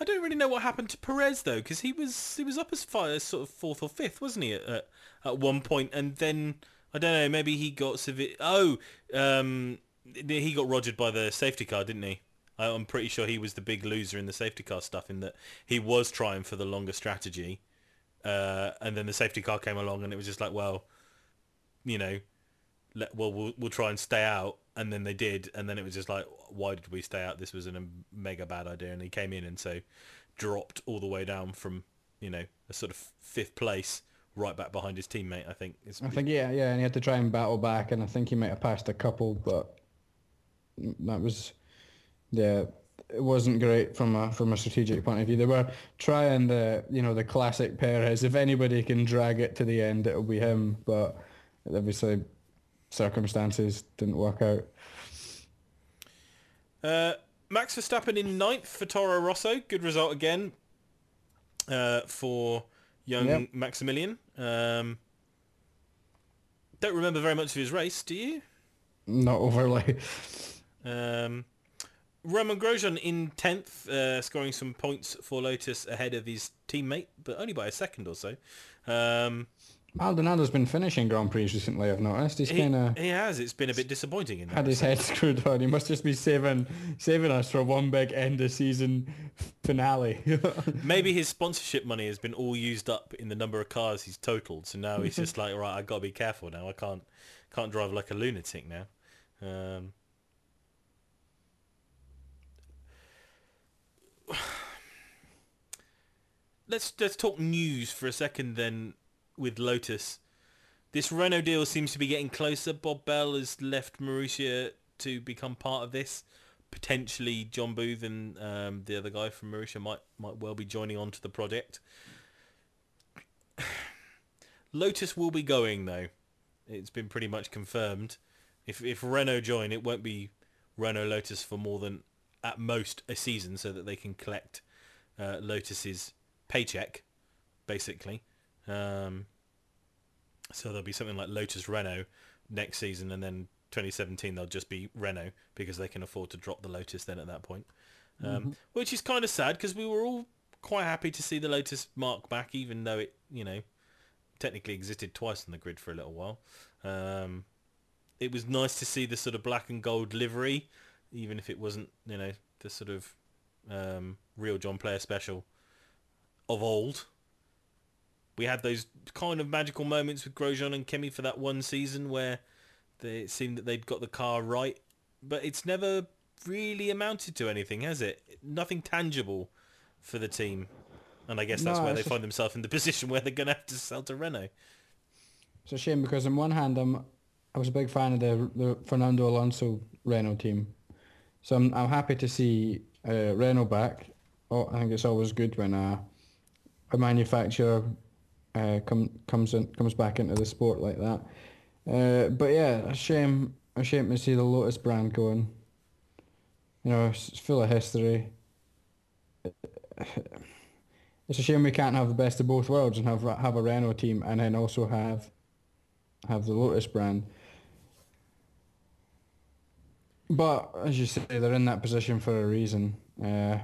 I don't really know what happened to Perez though, because he was he was up as far as sort of fourth or fifth, wasn't he? At at, at one point, and then I don't know, maybe he got severe. Oh, um, he got rogered by the safety car, didn't he? I'm pretty sure he was the big loser in the safety car stuff, in that he was trying for the longer strategy, uh, and then the safety car came along, and it was just like, well, you know, let, well, we'll we'll try and stay out, and then they did, and then it was just like, why did we stay out? This was an, a mega bad idea, and he came in and so dropped all the way down from you know a sort of fifth place right back behind his teammate. I think. It's, I think yeah, yeah, and he had to try and battle back, and I think he might have passed a couple, but that was yeah, it wasn't great from a from a strategic point of view. They were trying the you know the classic Perez. If anybody can drag it to the end, it'll be him. But obviously, circumstances didn't work out. Uh, Max Verstappen in ninth for Toro Rosso. Good result again uh, for young Yep. Maximilian. Um, don't remember very much of his race, do you? Not overly. *laughs* Um, Romain Grosjean in 10th, uh, scoring some points for Lotus ahead of his teammate, but only by a second or so. Um, Maldonado's been finishing Grand Prix recently. I've noticed he's he, kind of he has. It's been a bit disappointing in that. had his head *laughs* screwed on. He must just be saving saving us for one big end of season finale. *laughs* Maybe his sponsorship money has been all used up in the number of cars he's totaled, so now he's just *laughs* like, right, I got to be careful now. I can't can't drive like a lunatic now. Um, *sighs* let's let's talk news for a second then with Lotus. This Renault deal seems to be getting closer. Bob Bell has left Marussia to become part of this. Potentially John Booth and um, the other guy from Marussia might might well be joining on to the project. *sighs* Lotus will be going though. It's been pretty much confirmed. If if Renault join, it won't be Renault Lotus for more than at most a season, so that they can collect uh, Lotus's paycheck, basically. Um, so there'll be something like Lotus Renault next season, and then 2017 they'll just be Renault because they can afford to drop the Lotus then at that point. Um, Which is kind of sad because we were all quite happy to see the Lotus mark back, even though it, you know, technically existed twice on the grid for a little while. Um, it was nice to see the sort of black and gold livery, even if it wasn't, you know, the sort of um, real John Player special of old. We had those kind of magical moments with Grosjean and Kimi for that one season where they, it seemed that they'd got the car right, but it's never really amounted to anything, has it? Nothing tangible for the team. And I guess that's No, where they find themselves in the *laughs* position where they're going to have to sell to Renault. It's a shame because on one hand, I'm I was a big fan of the the Fernando Alonso Renault team, so I'm I'm happy to see uh, Renault back. Oh, I think it's always good when a a manufacturer uh, come comes in comes back into the sport like that. Uh, but yeah, a shame a shame to see the Lotus brand going. You know, it's full of history. *sighs* It's a shame we can't have the best of both worlds and have have a Renault team and then also have have the Lotus brand. But as you say, they're in that position for a reason. Uh,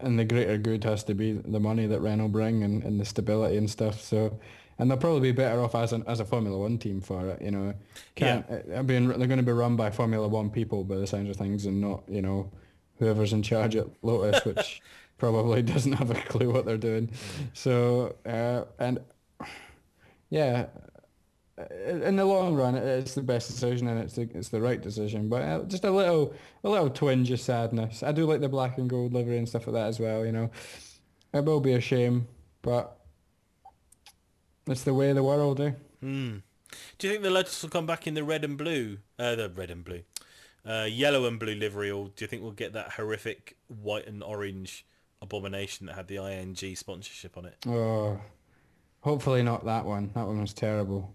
and the greater good has to be the money that Renault bring and, and the stability and stuff. So, and they'll probably be better off as an as a Formula One team for it. You know, can't, I mean, they're going to be run by Formula One people by the sounds of things, and not you know whoever's in charge at Lotus, which *laughs* probably doesn't have a clue what they're doing. So, uh, and yeah, in the long run, it's the best decision and it's the it's the right decision. But uh, just a little a little twinge of sadness. I do like the black and gold livery and stuff like that as well. You know, it will be a shame, but it's the way of the world, eh? Hmm. Do you think the Lotus will come back in the red and blue? Uh, the red and blue, uh, yellow and blue livery, or do you think we'll get that horrific white and orange abomination that had the ING sponsorship on it? Oh, hopefully not that one. That one was terrible.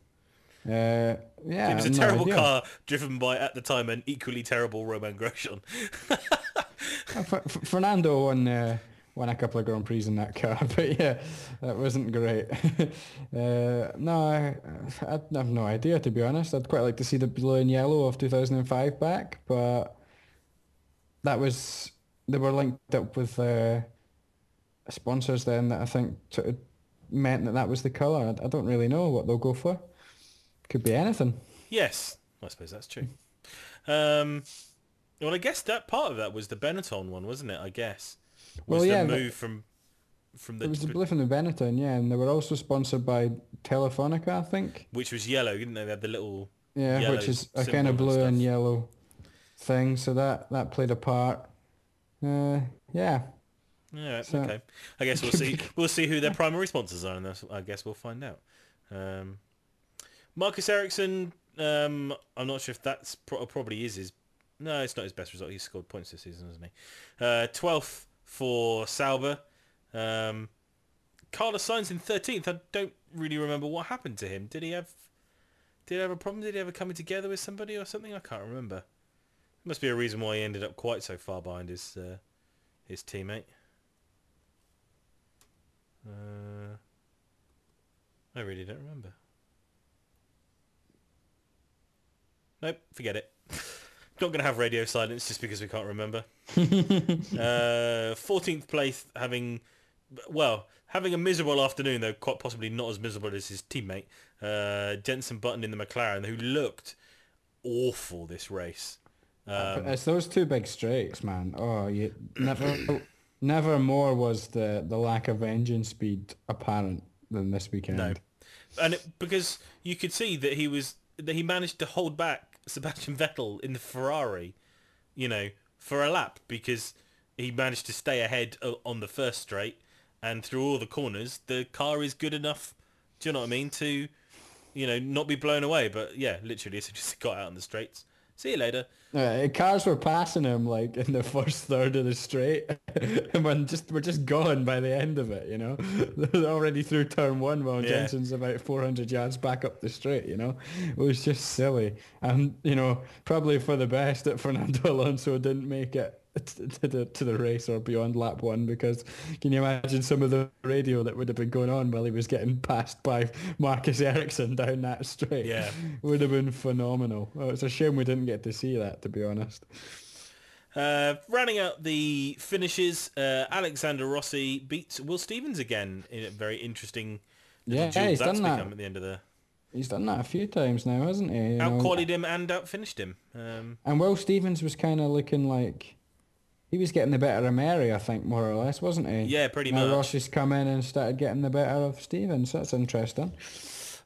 Uh, yeah, it was a terrible idea. car driven by at the time an equally terrible Romain Grosjean. *laughs* Uh, Fernando won uh, won a couple of Grand Prix in that car, *laughs* but yeah, that wasn't great. *laughs* uh, no, I, I have no idea to be honest. I'd quite like to see the blue and yellow of 2005 back, but that was they were linked up with uh, sponsors then that I think of meant that that was the colour. I, I don't really know what they'll go for. Could be anything. yes, I suppose that's true. Um, well, I guess that part of that was the Benetton one, wasn't it? I guess. Was Well, yeah, the move from from the It was the blue from the Benetton, yeah, and they were also sponsored by Telefonica, I think. which was yellow, didn't they? They had the little Yeah, which is a kind of blue stuff. and yellow thing. So that that played a part. Uh, yeah, Yeah, So- okay. I guess we'll see. We'll see who their primary sponsors are, and I guess we'll find out. Um, Marcus Ericsson. Um, I'm not sure if that's pro- probably is his. No, it's not his best result. He scored points this season, hasn't he? Uh, Twelfth for Sauber. Um, Carlos Sainz in thirteenth. I don't really remember what happened to him. Did he have? Did he have a problem? Did he ever coming together with somebody or something? I can't remember. There must be a reason why he ended up quite so far behind his uh, his teammate. Uh, I really don't remember. Nope, forget it. Not going to have radio silence just because we can't remember. *laughs* uh, 14th place, having, well, having a miserable afternoon, though quite possibly not as miserable as his teammate, uh, Jenson Button in the McLaren, who looked awful this race. Um, it's those two big straights, man. Oh, you never, *clears throat* never more was the the lack of engine speed apparent than this weekend. No, and it, because you could see that he was that he managed to hold back Sebastian Vettel in the Ferrari, you know, for a lap because he managed to stay ahead on the first straight, and through all the corners, the car is good enough. Do you know what I mean? To, you know, not be blown away. But yeah, literally, as he got out on the straights, see you later. Uh, cars were passing him like in the first third of the straight, *laughs* and we're just we're just gone by the end of it. You know, *laughs* they're already through turn one while Yeah. Jenson's about 400 yards back up the straight. You know, it was just silly, and you know probably for the best that Fernando *laughs* Alonso didn't make it *laughs* to the to the race or beyond lap one because can you imagine some of the radio that would have been going on while he was getting passed by Marcus Ericsson down that straight? Yeah. *laughs* would have been phenomenal. Oh, it's a shame we didn't get to see that, to be honest. Uh, rounding out the finishes, uh, Alexander Rossi beats Will Stevens again in a very interesting little Yeah, he's that's done that. become at the end of the He's done that a few times now, hasn't he? You know? him and out finished him. Um, And Will Stevens was kind of looking like he was getting the better of Merhi, I think, more or less, wasn't he? Yeah, pretty now much. Rossi's come in and started getting the better of Stevens. That's interesting.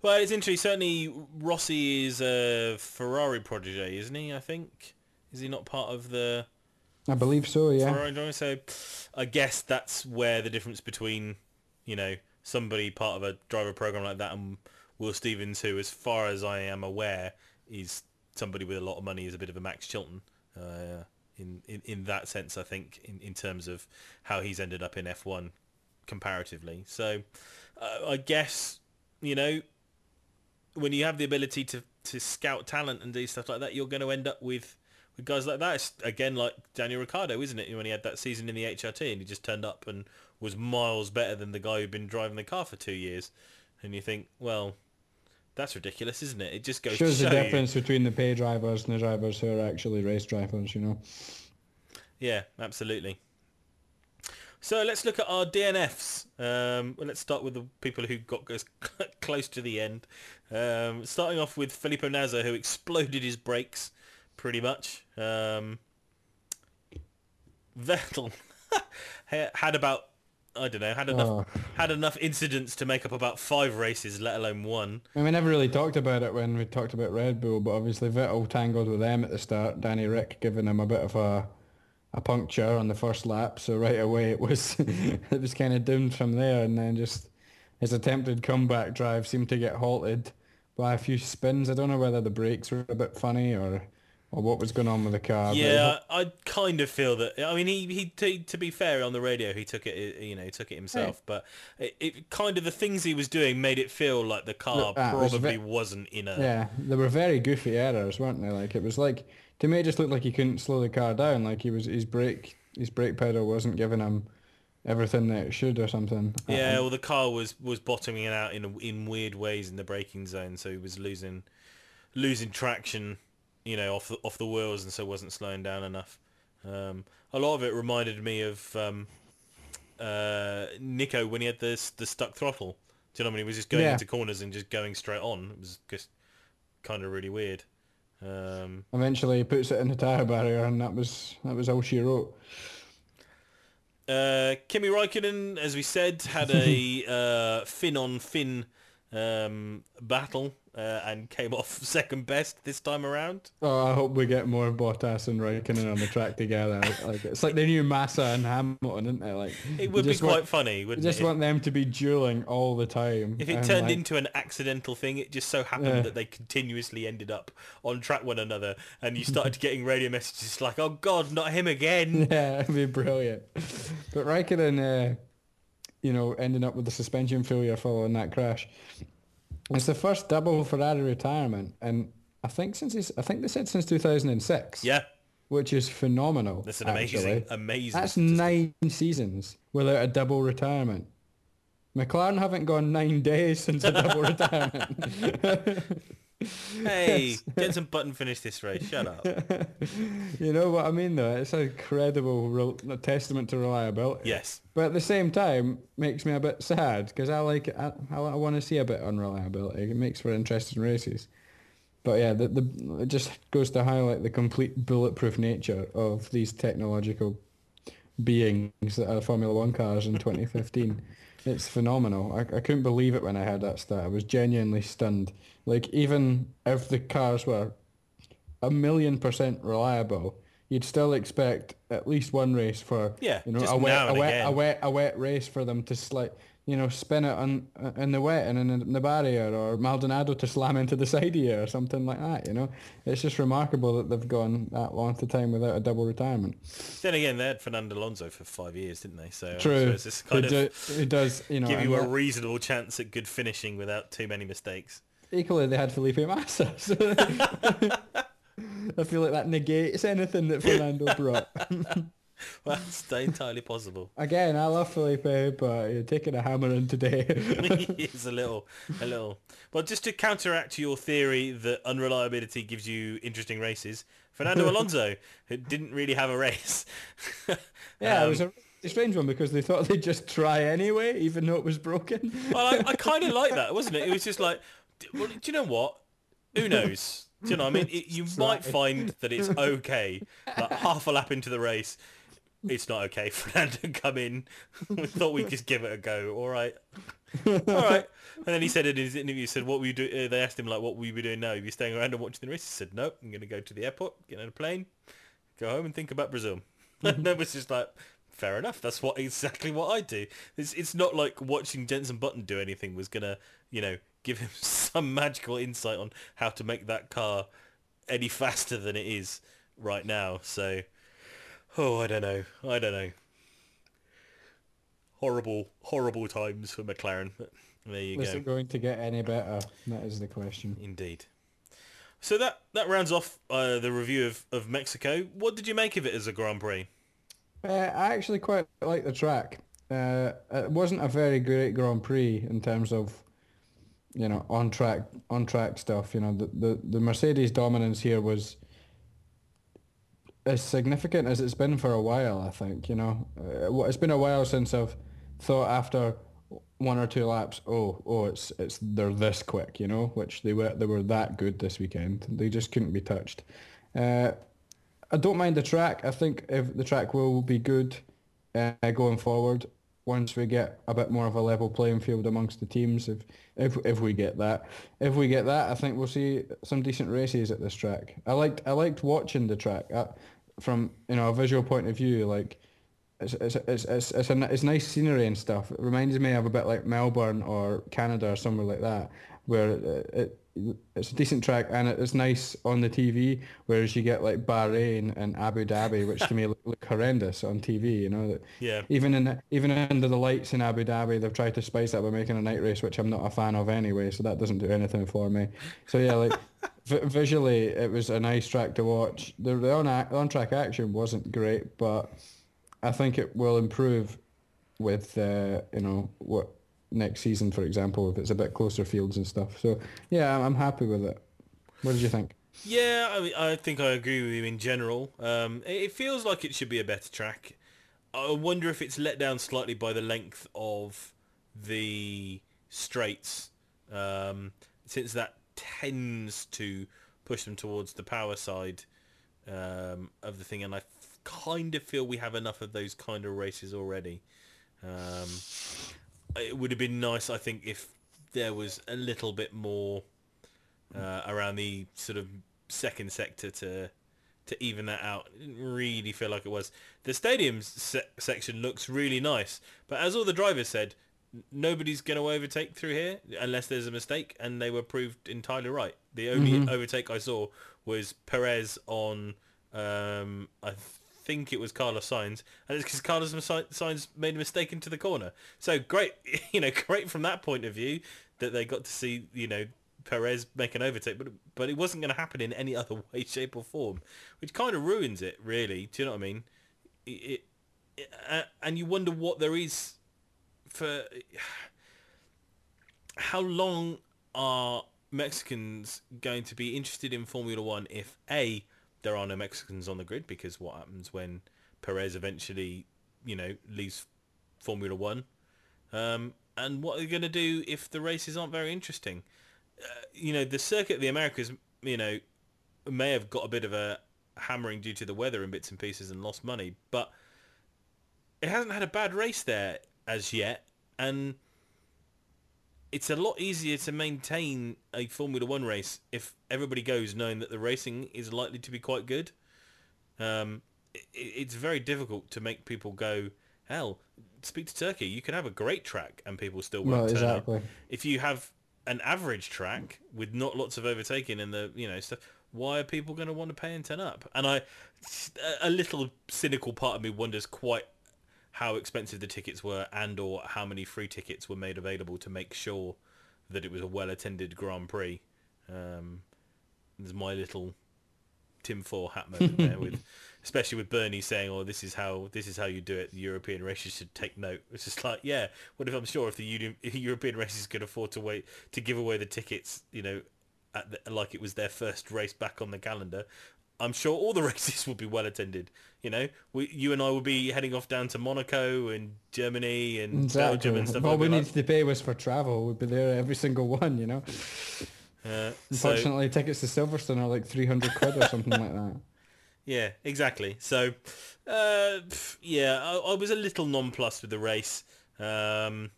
well, it's interesting. Certainly, Rossi is a Ferrari protege, isn't he? I think is he not part of the I believe so, yeah. Ferrari driver? So, I guess that's where the difference between you know somebody part of a driver program like that and Will Stevens, who, as far as I am aware, is somebody with a lot of money, is a bit of a Max Chilton. Uh, in, in, in that sense, I think, in, in terms of how he's ended up in F1 comparatively. So, uh, I guess, you know, when you have the ability to to scout talent and do stuff like that, you're going to end up with with guys like that. It's, again, like Daniel Ricciardo, isn't it? When he had that season in the HRT and he just turned up and was miles better than the guy who'd been driving the car for two years. And you think, well, that's ridiculous, isn't it? It just goes Shows to the show you- difference between the pay drivers and the drivers who are actually race drivers, you know. Yeah, absolutely. So let's look at our DNFs. Um, well, let's start with the people who got *laughs* close to the end. Um, starting off with Felipe Nasr, who exploded his brakes, pretty much. Um, Vettel *laughs* had about I don't know had enough Oh. had enough incidents to make up about five races, let alone one. I mean, we never really talked about it when we talked about Red Bull, but obviously Vettel tangled with them at the start. Danny Rick giving him a bit of a a puncture on the first lap, so right away it was *laughs* it was kind of doomed from there, and then just his attempted comeback drive seemed to get halted by a few spins. I don't know whether the brakes were a bit funny or or what was going on with the car. Yeah, I, I kind of feel that. I mean, he he to, to be fair on the radio, he took it. You know, he took it himself. But it, it kind of the things he was doing made it feel like the car Look, was probably ve- wasn't in a. Yeah, they were very goofy errors, weren't they? Like it was like to me, it just looked like he couldn't slow the car down. Like he was his brake his brake pedal wasn't giving him everything that it should or something. Yeah, well, the car was was bottoming it out in in weird ways in the braking zone, so he was losing losing traction, you know, off the, off the wheels, and so wasn't slowing down enough. Um, a lot of it reminded me of um, uh, Nico when he had the the stuck throttle. Do you know what I mean? He was just going Yeah. into corners and just going straight on. It was just kind of really weird. Um, eventually, he puts it in the tire barrier, and that was that was all she wrote. Uh, Kimi Raikkonen, as we said, had a *laughs* uh, Finn on Finn um, battle uh, and came off *laughs* second best this time around. Oh, I hope we get more Bottas and Raikkonen on the track together. *laughs* Like it's like the new Massa and Hamilton, isn't it? Like It would be quite want, funny, wouldn't just it? want them to be dueling all the time. if it and, turned like, into an accidental thing, it just so happened Yeah. that they continuously ended up on track one another, and you started getting radio messages like, "Oh God, not him again!" *laughs* Yeah, it'd be brilliant. But Raikkonen, uh, you know, ending up with the suspension failure following that crash. It's the first double Ferrari retirement, and I think since I think they said since 2006. yeah, which is phenomenal. that's an amazing, actually. amazing. That's statistic. nine seasons without a double retirement. McLaren haven't gone nine days since a double *laughs* retirement. *laughs* Hey, *laughs* Jenson Button finished this race. Shut up. *laughs* you know what I mean, though? It's a credible rel- a testament to reliability. Yes. But at the same time, makes me a bit sad because I like I, I, I want to see a bit of unreliability. It makes for interesting races. But yeah, the, the it just goes to highlight the complete bulletproof nature of these technological beings that are Formula One cars in *laughs* 2015. It's phenomenal. I, I couldn't believe it when I heard that stat. I was genuinely stunned. Like even if the cars were a million percent reliable, you'd still expect at least one race for Yeah, you know a wet a wet, a wet a wet race for them to like you know spin it on uh, in the wet and in the barrier or Maldonado to slam into the side here or something like that. You know, it's just remarkable that they've gone that long of time without a double retirement. Then again, they had Fernando Alonso for five years, didn't they? So True, suppose it's kind who, of do, who does you know give you a that- reasonable chance at good finishing without too many mistakes. equally they had Felipe Massa. So *laughs* I feel like that negates anything that Fernando brought. *laughs* *laughs* Well, that's entirely possible. Again, I love Felipe, but you're taking a hammer in today. *laughs* *laughs* it's a little, a little. Well, just to counteract your theory that unreliability gives you interesting races, Fernando Alonso, didn't really have a race. yeah, Um, it was a strange one because they thought they'd just try anyway, even though it was broken. Well, I, I kind of like that, wasn't it? It was just like, well, do you know what? Who knows? Do you know? what I mean, it, you might find that it's okay. Like half a lap into the race, it's not okay. for *laughs* Fernando come in. *laughs* we thought we'd just give it a go. All right, *laughs* all right. And then he said in his interview, he said, "What will you do?" Uh, they asked him like, "What will you be doing now? Are you staying around and watching the race?" He said, "Nope. I'm going to go to the airport, get on a plane, go home, and think about Brazil." and it was just like. Fair enough. That's what exactly what I do. It's it's not like watching Jenson Button do anything was gonna, you know, give him some magical insight on how to make that car any faster than it is right now. So, oh, I don't know. I don't know. Horrible, horrible times for McLaren. But There you Is go. it going to get any better? That is the question. Indeed. So that that rounds off uh, the review of, of Mexico. What did you make of it as a Grand Prix? Uh, I actually quite like the track. Uh, it wasn't a very great Grand Prix in terms of, you know, on track on track stuff. You know, the, the, the Mercedes dominance here was as significant as it's been for a while. I think. You know, uh, it's been a while since I've thought after one or two laps, oh, oh, it's it's they're this quick. You know, which they were they were that good this weekend. They just couldn't be touched. Uh, I don't mind the track. I think if the track will be good uh, going forward once we get a bit more of a level playing field amongst the teams. If if if we get that, if we get that, I think we'll see some decent races at this track. I liked I liked watching the track uh, from you know a visual point of view. Like it's it's it's it's it's, a, it's nice scenery and stuff. It reminds me of a bit like Melbourne or Canada or somewhere like that, where it, it it's a decent track and it's nice on the TV. Whereas you get like Bahrain and Abu Dhabi, which to me *laughs* look, look horrendous on TV. You know that Yeah. even in even under the lights in Abu Dhabi, they've tried to spice that by making a night race, which I'm not a fan of anyway. So that doesn't do anything for me. So yeah, like *laughs* v- visually, it was a nice track to watch. The, the on on track action wasn't great, but I think it will improve with uh, you know what next season, for example, if it's a bit closer fields and stuff. So yeah, I'm, happy with it. What did you think? Yeah, I mean, I think I agree with you in general. Um, it, feels like it should be a better track. I wonder if it's let down slightly by the length of the straights, um, since that tends to push them towards the power side um, of the thing, and I kind of feel we have enough of those kind of races already. Um, it would have been nice, I think, if there was a little bit more uh, around the sort of second sector to to even that out. It didn't really feel like it was. The stadium se- section looks really nice, but as all the drivers said, nobody's going to overtake through here unless there's a mistake, and they were proved entirely right. The only overtake I saw was Perez on, um, I think it was Carlos Sainz, and it's because Carlos Sa- Sainz made a mistake into the corner. So great, *laughs* you know, great from that point of view that they got to see, you know, Perez make an overtake, but but it wasn't going to happen in any *laughs* other way, shape, or form, which kind of ruins it, really. Do you know what I mean? It, it, uh, and you wonder what there is for *sighs* how long are Mexicans going to be interested in Formula One if a there are no Mexicans on the grid because what happens when Perez eventually, you know, leaves Formula One, um, and what are they going to do if the races aren't very interesting? you know, the circuit of the Americas, you know, may have got a bit of a hammering due to the weather in bits and pieces and lost money, but it hasn't had a bad race there as yet, and it's a lot easier to maintain a Formula One race if everybody goes knowing that the racing is likely to be quite good. Um, it, it's very difficult to make people go, hell, speak to Turkey. You can have a great track and people still won't Well, turn exactly. up. If you have an average track with not lots of overtaking and the you know stuff, why are people going to want to pay and turn up? And I, a little cynical part of me wonders quite how expensive the tickets were and or how many free tickets were made available to make sure that it was a well-attended Grand Prix. Um, there's my little Tim Four hat moment *laughs* there with, especially with Bernie saying, "Oh, this is how this is how you do it. The European races should take note." It's just like, yeah, what if I'm sure if the Uni- if *laughs* European races could afford to wait to give away the tickets, you know, at the, like it was their first race back on the calendar. I'm sure all the *laughs* races would be well attended. You know, we, you and I would be heading off down to Monaco and Germany and Exactly. Belgium and stuff All we that. needed to pay was for travel. We'd be there every single one, you know. Uh, so- Unfortunately, tickets to Silverstone are like 300 quid or something like that. *laughs* Yeah, exactly. So, uh, yeah, I, I was a little nonplussed with the race. Um,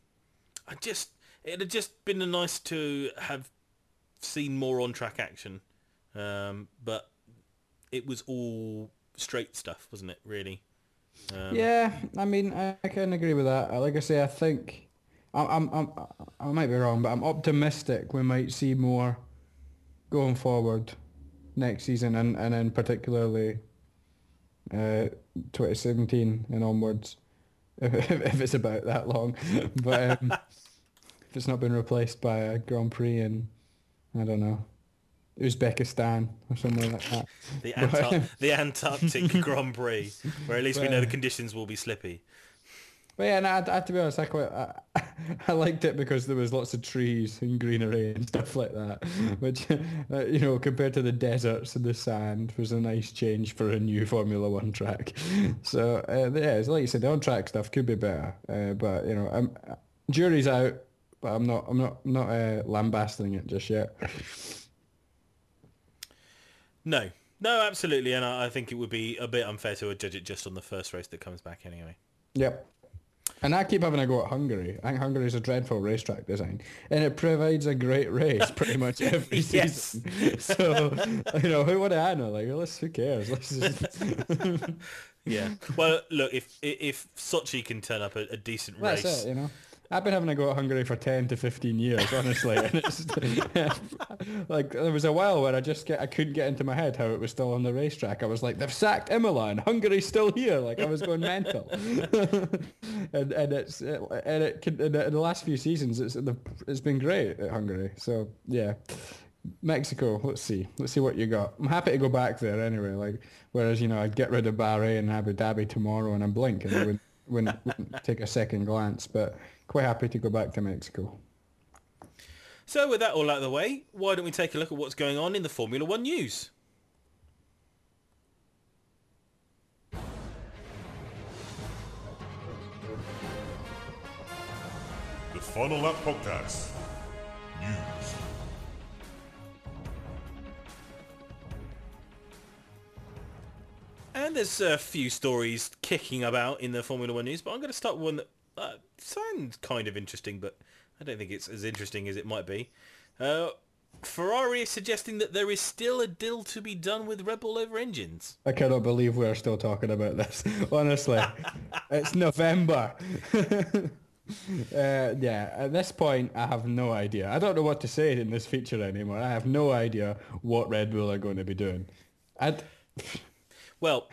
I just, it had just been nice to have seen more on-track action, um, but it was all straight stuff, wasn't it? Really. Um, Yeah, I mean, I, I can agree with that. Like I say, I think I'm, I'm, I'm, I might be wrong, but I'm optimistic we might see more going forward next season, and and then particularly uh, 2017 and onwards, *laughs* if, if it's about that long. But um, *laughs* if it's not been replaced by a Grand Prix in, I don't know, Uzbekistan or somewhere like that. The, *laughs* Antar- the Antarctic *laughs* Grand Prix, where at least we know the conditions will be slippy. But yeah, no, I, I, to be honest, I quite I, *laughs* I liked it because there was lots of trees and greenery and stuff like that, which uh, you know compared to the deserts and the sand was a nice change for a new Formula One track. So uh, yeah, it's like you said, the on-track stuff could be better, uh, but you know, I'm, jury's out, but I'm not I'm not I'm not uh, lambasting it just yet. No, no, absolutely, and I, I think it would be a bit unfair to judge it just on the first race that comes back anyway. Yep. And I keep having a go at Hungary. I think Hungary is a dreadful racetrack design, and it provides a great race pretty *laughs* much every Yes. season. *laughs* So you know, who would I know? Like, let's who cares? Let's just *laughs* Yeah. Well, look, if if Sochi can turn up a, a decent that's race, it. You know, I've been having a go at Hungary for ten to fifteen years, honestly. and it's *laughs* like there was a while where I just get I couldn't get into my head how it was still on the racetrack. I was like, they've sacked Imola and Hungary's still here. Like I was going mental. *laughs* and and it's and it can- in the, last few seasons it's it's been great at Hungary. So yeah. Mexico, let's see. Let's see what you got. I'm happy to go back there anyway. Like, whereas you know I'd get rid of Bahrain and Abu Dhabi tomorrow and I blink and I wouldn't, wouldn't, wouldn't take a second glance. But quite happy to go back to Mexico. So with that all out of the way, why don't we take a look at what's going on in the Formula One news? The Final Lap Podcast. And there's a few stories kicking about in the Formula One news, but I'm going to start one that uh, sounds kind of interesting, but I don't think it's as interesting as it might be. Uh, Ferrari is suggesting that there is still a deal to be done with Red Bull over engines. I cannot believe we're still talking about this. *laughs* Honestly, it's November. *laughs* uh, yeah, at this point, I have no idea. I don't know what to say in this feature anymore. I have no idea what Red Bull are going to be doing. I'd, Well,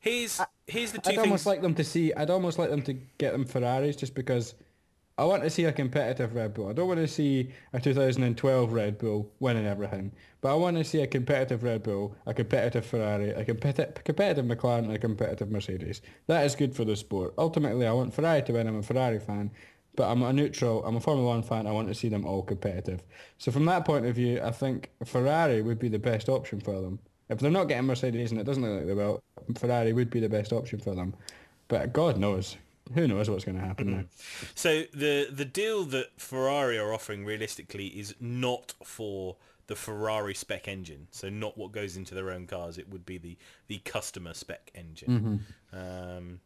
here's here's the 2 I'd things. almost like them to see. I'd almost like them to get them Ferraris just because I want to see a competitive Red Bull. I don't want to see a 2012 Red Bull winning everything, but I want to see a competitive Red Bull, a competitive Ferrari, a competi- competitive McLaren, and a competitive Mercedes. That is good for the sport. Ultimately, I want Ferrari to win. I'm a Ferrari fan, but I'm a neutral. I'm a Formula One fan. I want to see them all competitive. So from that point of view, I think Ferrari would be the best option for them. If they're not getting Mercedes, and it doesn't look like they will, Ferrari would be the best option for them. But God knows, who knows what's going to happen now. So the the deal that Ferrari are offering realistically is not for the Ferrari spec engine, so not what goes into their own cars. It would be the the customer spec engine. Um,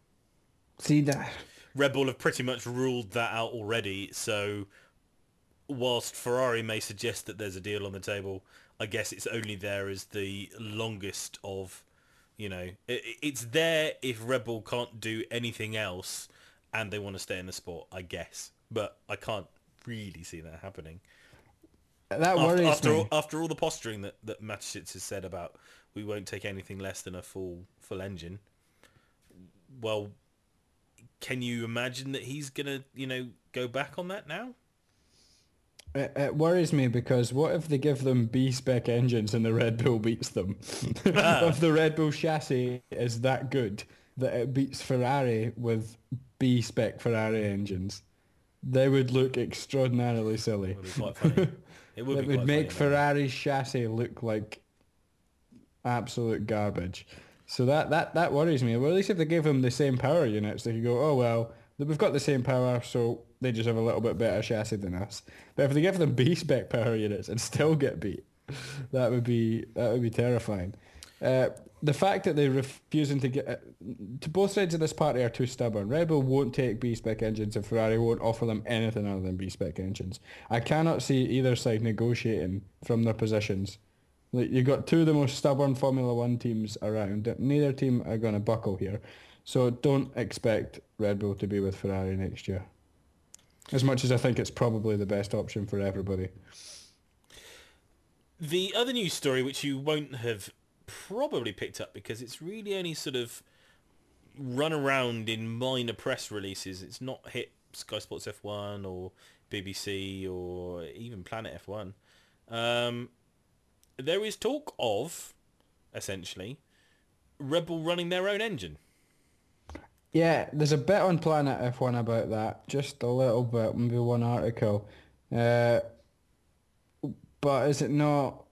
See that? Red Bull have pretty much ruled that out already. So whilst Ferrari may suggest that there's a deal on the table, I guess it's only there as the longest of, you know, it, it's there if Red Bull can't do anything else and they want to stay in the sport, I guess. But I can't really see that happening. That After, worries after, me. all, after all the posturing that, that Mateschitz has said about we won't take anything less than a full full engine, well, can you imagine that he's gonna, you know, go back on that now? It, it worries me because what if they give them B spec engines and the Red Bull beats them? *laughs* Ah. if the Red Bull chassis is that good that it beats Ferrari with B spec Ferrari engines, they would look extraordinarily silly. It would be quite funny. *laughs* It would It would make funny, Ferrari's chassis look like absolute garbage. So that, that, that worries me. Well, at least if they gave them the same power units, they could go, oh, well, we've got the same power, so they just have a little bit better chassis than us. But if they give them B-spec power units and still get beat, that would be that would be terrifying. Uh, the fact that they're refusing to get... Uh, to both sides of this party are too stubborn. Red Bull won't take B-spec engines and Ferrari won't offer them anything other than B-spec engines. I cannot see either side negotiating from their positions. Like you've got two of the most stubborn Formula One teams around. Neither team are going to buckle here. So don't expect Red Bull to be with Ferrari next year. As much as I think it's probably the best option for everybody. The other news story, which you won't have probably picked up because it's really only sort of run around in minor press releases. It's not hit Sky Sports F1 or BBC or even Planet F1, um, there is talk of essentially Red Bull running their own engine. Yeah, there's a bit on Planet F1 about that, just a little bit, maybe one article. Uh, but is it not?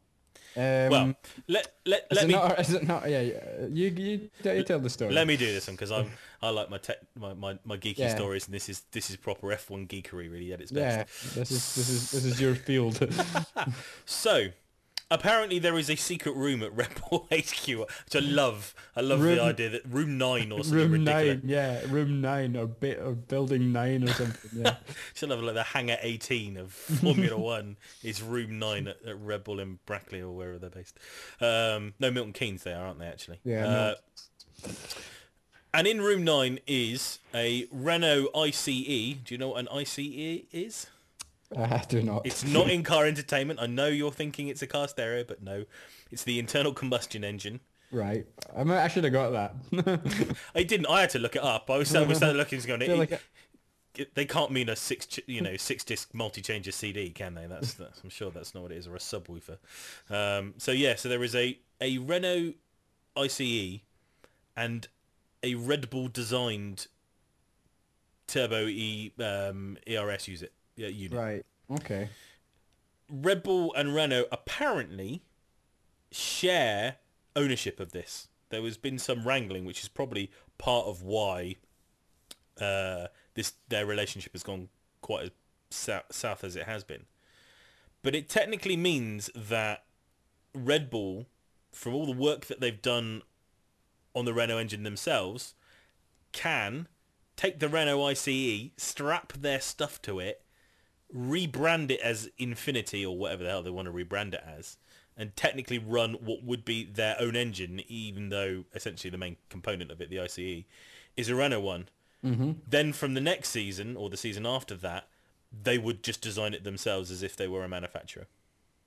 Um, well, let let is let it me not? *laughs* Is it not? Yeah, yeah. You you, you tell the story. let me do this one because I'm I like my tech my, my, my geeky Yeah. stories and this is this is proper F1 geekery really at its best. Yeah, this is this is this is your field. *laughs* So, apparently there is a secret room at Red Bull *laughs* HQ, which I love. I love Room- the idea that room nine or something room ridiculous. nine, yeah, room nine or bit or building nine or something. Yeah, *laughs* Should have like the hangar 18 of *laughs* Formula One is room nine at, at Red Bull in Brackley or wherever they're based. Um, no, Milton Keynes they are, aren't they actually? Yeah, Uh, and in room nine is a Renault ICE. Do you know what an ICE is? *laughs* I do not. It's not in car entertainment. I know you're thinking it's a car stereo, but no. It's the internal combustion engine. right. I might I should have got that. *laughs* I didn't. I had to look it up. I was, I was looking, going, *laughs* feel like it, it- they can't mean a six, you know, six disc multi-changer CD, can they? That's, that's I'm sure that's not what it is, or a subwoofer. Um, so yeah, so there is a a Renault ICE and a Red Bull designed turbo E um, ERS use it, yeah, unit. right. Okay. Red Bull and Renault apparently share ownership of this. There has been some wrangling, which is probably part of why uh, this their relationship has gone quite as south, south as it has been. But it technically means that Red Bull, from all the work that they've done on the Renault engine themselves, can take the Renault ICE, strap their stuff to it, rebrand it as Infiniti or whatever the hell they want to rebrand it as, and technically run what would be their own engine, even though essentially the main component of it, the ICE, is a Renault one. Mm-hmm. Then from the next season or the season after that, they would just design it themselves as if they were a manufacturer.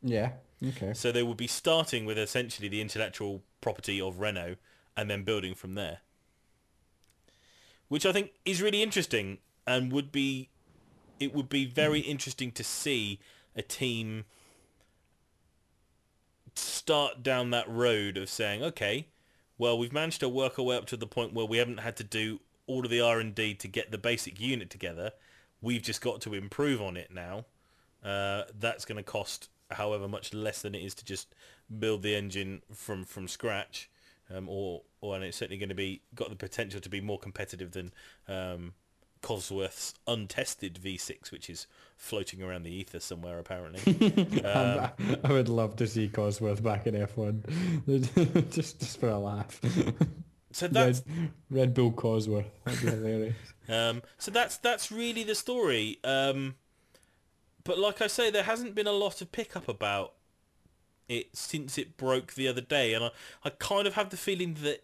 Yeah. Okay. So they would be starting with essentially the intellectual property of Renault and then building from there. Which I think is really interesting and would be it would be very interesting to see a team start down that road of saying, okay, well, we've managed to work our way up to the point where we haven't had to do all of the R&D to get the basic unit together. We've just got to improve on it now. Uh, that's going to cost however much less than it is to just build the engine from, from scratch. Um, or, or and it's certainly going to be got the potential to be more competitive than um, Cosworth's untested V6, which is floating around the ether somewhere apparently. *laughs* Um, I would love to see Cosworth back in F1, *laughs* just just for a laugh. so that's Red, Red Bull Cosworth, that'd be hilarious. Um, so that's that's really the story. Um, but like I say, there hasn't been a lot of pickup about it since it broke the other day, and I, I kind of have the feeling that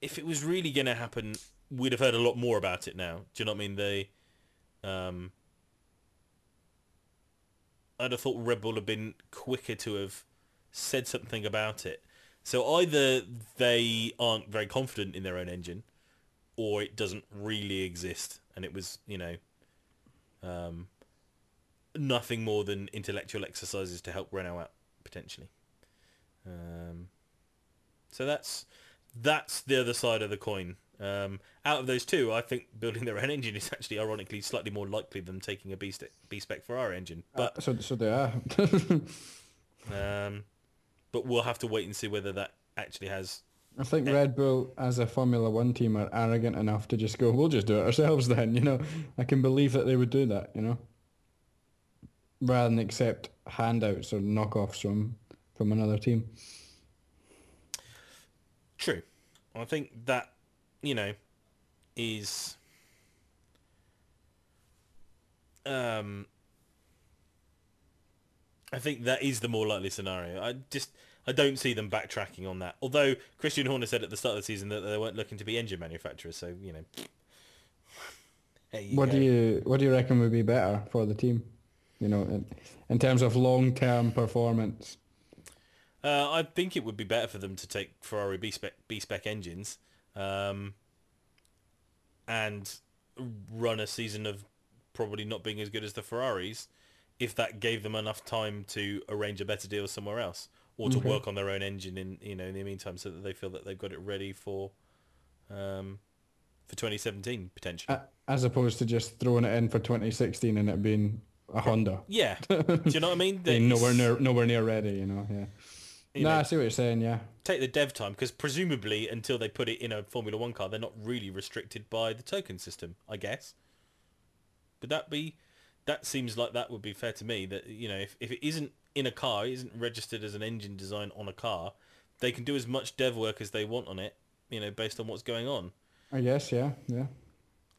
if it was really going to happen, we'd have heard a lot more about it now. Do you know what I mean? They, um, I'd have thought Red Bull had been quicker to have said something about it. So either they aren't very confident in their own engine, or it doesn't really exist, and it was, you know, um, nothing more than intellectual exercises to help Renault out potentially. Um, so that's that's the other side of the coin. Um, out of those two, I think building their own *laughs* engine is actually ironically slightly more likely than taking a B spec, B spec Ferrari engine. But so so they are. *laughs* um, but we'll have to wait and see whether that actually has I think Red Bull as a Formula One team are arrogant enough to just go, we'll just do it ourselves then, you know. I can believe that they would do that, you know. Rather than accept handouts or knockoffs from from another team. True. I think that, you know, is um I think that is the more likely scenario. I just I don't see them backtracking on that. Although Christian Horner said at the start of the season that they weren't looking to be engine manufacturers, so you know. You What go. do you what do you reckon would be better for the team? You know, in, in terms of long term performance. Uh, I think it would be better for them to take Ferrari B spec B spec engines, um, and run a season of probably not being as good as the Ferraris if that gave them enough time to arrange a better deal somewhere else or to work on their own engine in you know in the meantime so that they feel that they've got it ready for um, for 2017 potentially. As opposed to just throwing it in for 2016 and it being a Honda. yeah, *laughs* do you know what I mean? Being nowhere near nowhere near ready, you know. Yeah. No, know, I see what you're saying. Yeah. take the dev time because presumably until they put it in a Formula One car, they're not really restricted by the token system, I guess. Would that be? That seems like that would be fair to me. That you know, if, if it isn't in a car, it isn't registered as an engine design on a car, they can do as much dev work as they want on it. You know, based on what's going on. I guess. Yeah. Yeah.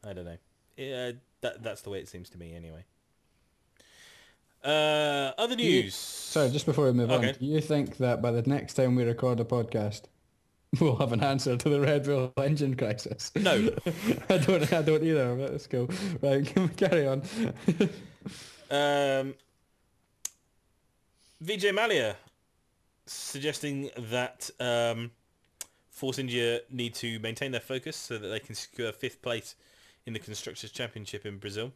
I don't know. Yeah, that that's the way it seems to me anyway. Uh, other you- news. Sorry, just before we move Okay. on, do you think that by the next time we record a podcast, *laughs* we'll have an answer to the Red Bull engine crisis? No. *laughs* I don't. I don't either. But let's go. Right, *laughs* carry on. Um, Vijay Mallya suggesting that um, Force India need to maintain their focus so that they can secure fifth place in the Constructors' Championship in Brazil.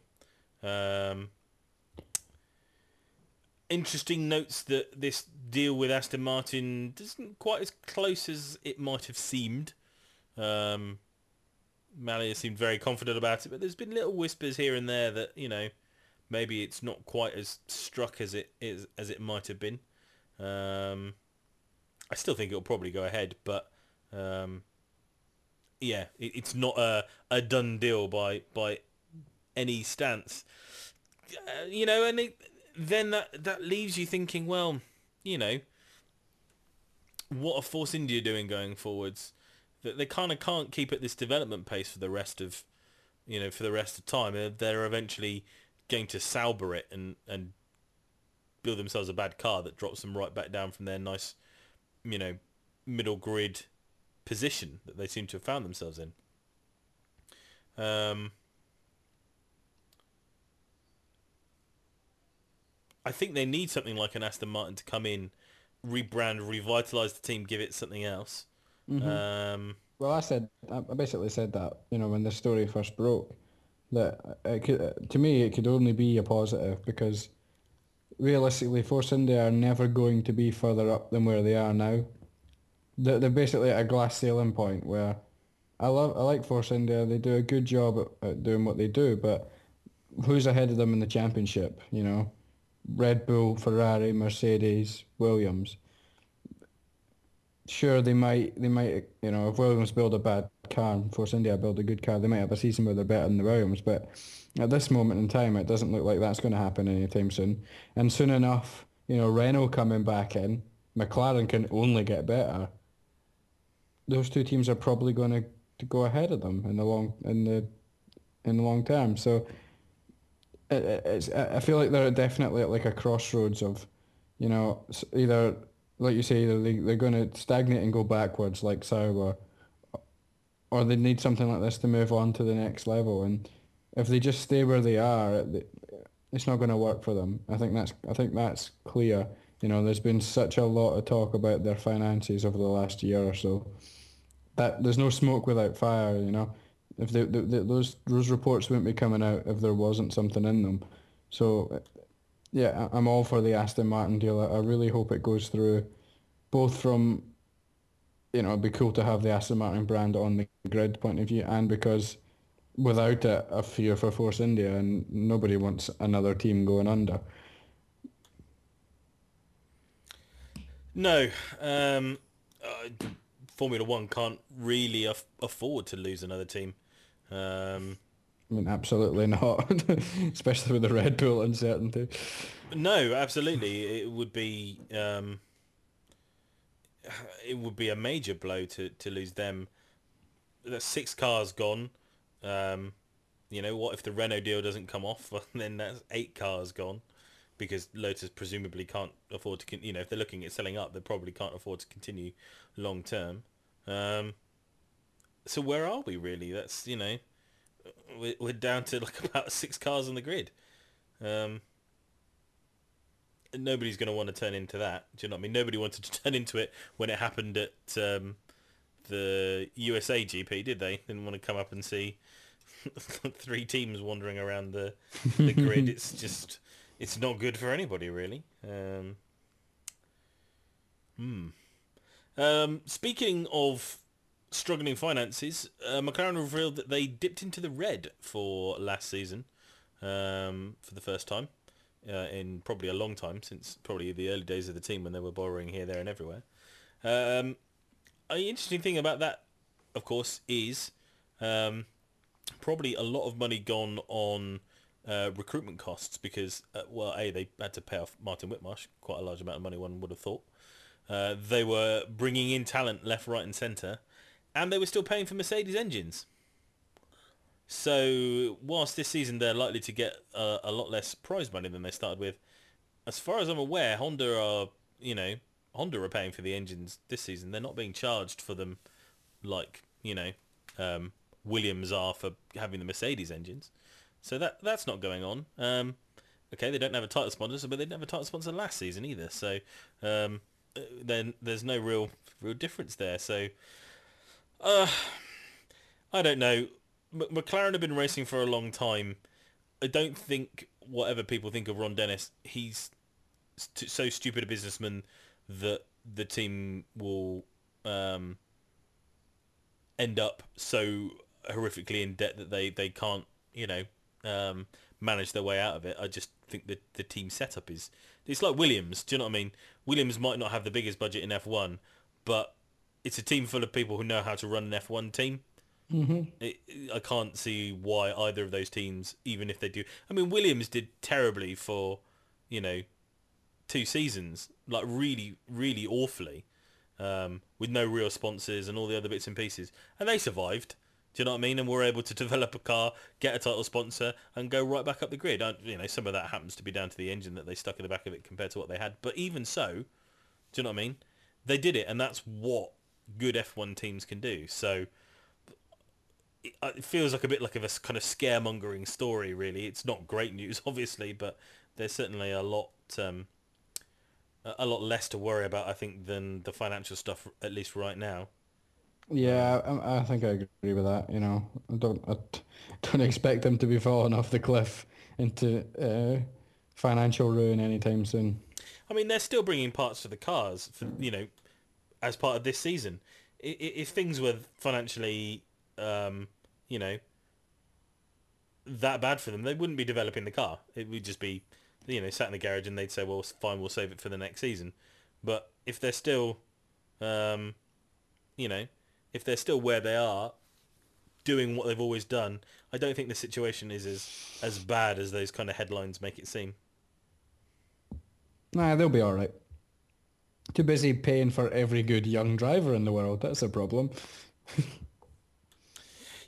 Um, interesting notes that this deal with Aston Martin isn't quite as close as it might have seemed. Um, Mallya seemed very confident about it, but there's been little whispers here and there that, you know, maybe it's not quite as struck as it is as it might have been. Um, I still think it'll probably go ahead, but um, yeah, it, it's not a, a done deal by by any stance. Uh, you know, and it, then that that leaves you thinking, well, you know, what are Force India doing going forwards? That they kind of can't keep at this development pace for the rest of, you know, for the rest of time. They're, eventually going to Sauber it and and build themselves a bad car that drops them right back down from their nice, you know, middle grid position that they seem to have found themselves in. Um, I think they need something like an Aston Martin to come in, rebrand, revitalize the team, give it something else. Um, Well, I said, I I basically said that, you know, when the story first broke, that it could, to me, it could only be a positive because realistically, Force India are never going to be further up than where they are now. They're, they're basically at a glass ceiling point where I love, I like Force India. They do a good job at, at doing what they do, but who's ahead of them in the championship? You know, Red Bull, Ferrari, Mercedes, Williams. Sure they might they might you know if Williams build a bad car and Force India build a good car they might have a season where they're better than the Williams but at this moment in time it doesn't look like that's going to happen anytime soon. And soon enough you know Renault coming back in McLaren can only get better. Those two teams are probably going to, to go ahead of them in the long in the in the long term. So it, it- it's I I feel like they're definitely at like a crossroads of you know either like you say, either they, they're going to stagnate and go backwards like Sauber, or they need something like this to move on to the next level. And if they just stay where they are, it's not going to work for them. I think that's I think that's clear. You know, there's been such a lot of talk about their finances over the last year or so. That there's no smoke without fire. You know, if they, they, they, those those reports wouldn't be coming out if there wasn't something in them. So yeah, I'm all for the Aston Martin deal. I really hope it goes through, both from, you know, it'd be cool to have the Aston Martin brand on the grid point of view, and because without it, a fear for Force India, and nobody wants another team going under. No, um, uh, Formula One can't really aff- afford to lose another team. Um, I mean, absolutely not, *laughs* especially with the Red Bull uncertainty. no, absolutely, it would be um, it would be a major blow to, to lose them. There's six cars gone. Um, you know what? If the Renault deal doesn't come off, *laughs* then that's eight cars gone, because Lotus presumably can't afford to. Con- you know, if they're looking at selling up, they probably can't afford to continue long term. Um, so where are we really? That's you know, we're, we're down to like *laughs* about six cars on the grid. Um, nobody's going to want to turn into that. Do you know what I mean? Nobody wanted to *laughs* turn into it when it happened at um, the USA GP, did they? Didn't want to come up and see *laughs* three teams wandering around the the grid. It's just it's not good for anybody really. Um, hmm. Um, speaking of struggling finances, uh, McLaren revealed that they dipped into the red for last season um, for the first time uh, in probably a long time since probably the early days of the team when they were borrowing here, there, and everywhere. Um, an interesting thing about that, of course, is um, probably a lot of money gone on uh, recruitment costs because, uh, well, a they had to pay off Martin Whitmarsh quite a large amount of money. One would have thought. Uh, they were bringing in talent left, right, and centre, and they were still paying for Mercedes engines. So whilst this season they're likely to get a, lot less prize money than they started with, as far as I'm aware, Honda are you know Honda are paying for the engines this season. They're not being charged for them like you know um, Williams are for having the Mercedes engines. So that that's not going on. Um, okay, they don't have a title sponsor, but they didn't have a title sponsor last season either. So um, then there's no real real difference there. So uh, I don't know. M- McLaren have been racing for a long time. I don't think whatever people think of Ron Dennis, he's st- so stupid a businessman that the team will um, end up so horrifically in debt that they, they can't, you know, um, manage their way out of it. I just think that the team setup is it's like Williams. Do you know what I mean? Williams might not have the biggest budget in F1, but it's a team full of people who know how to run an F1 team. Mm-hmm. It, I can't see why either of those teams, even if they do. I mean, Williams did terribly for, you know, two seasons, like really, really awfully, um, with no real sponsors and all the other bits and pieces, and they survived. Do you know what I mean? And we're able to *laughs* develop a car, get a title sponsor, and go right back up the grid. I, you know, some of that happens to be down to the engine that they stuck in the back of it compared to what they had. But even so, do you know what I mean? They did it, and that's what good F1 teams can do. So it, feels like a bit like of a kind of scaremongering story, really. It's not great news, *laughs* obviously, but there's certainly a lot, um, a lot less to worry about, I think, than the financial stuff, at least right now. Yeah, I, I think I agree with that. You know, I don't, I *laughs* don't expect them to be falling off the cliff into uh, financial ruin anytime soon. I mean, they're still bringing parts to the cars, for, you know, as part of this season. If things were financially, um, you know, that bad for them, they wouldn't be developing the car. It would just be, you know, sat in the garage and they'd say, well, fine, we'll save it for the next season. But if they're still, um, you know, if they're still where they are, doing what they've always done, I don't think the situation is as, as bad as those kind of headlines make it seem. Nah, they'll be all right. Too busy paying for every good young driver in the world. That's a problem. *laughs*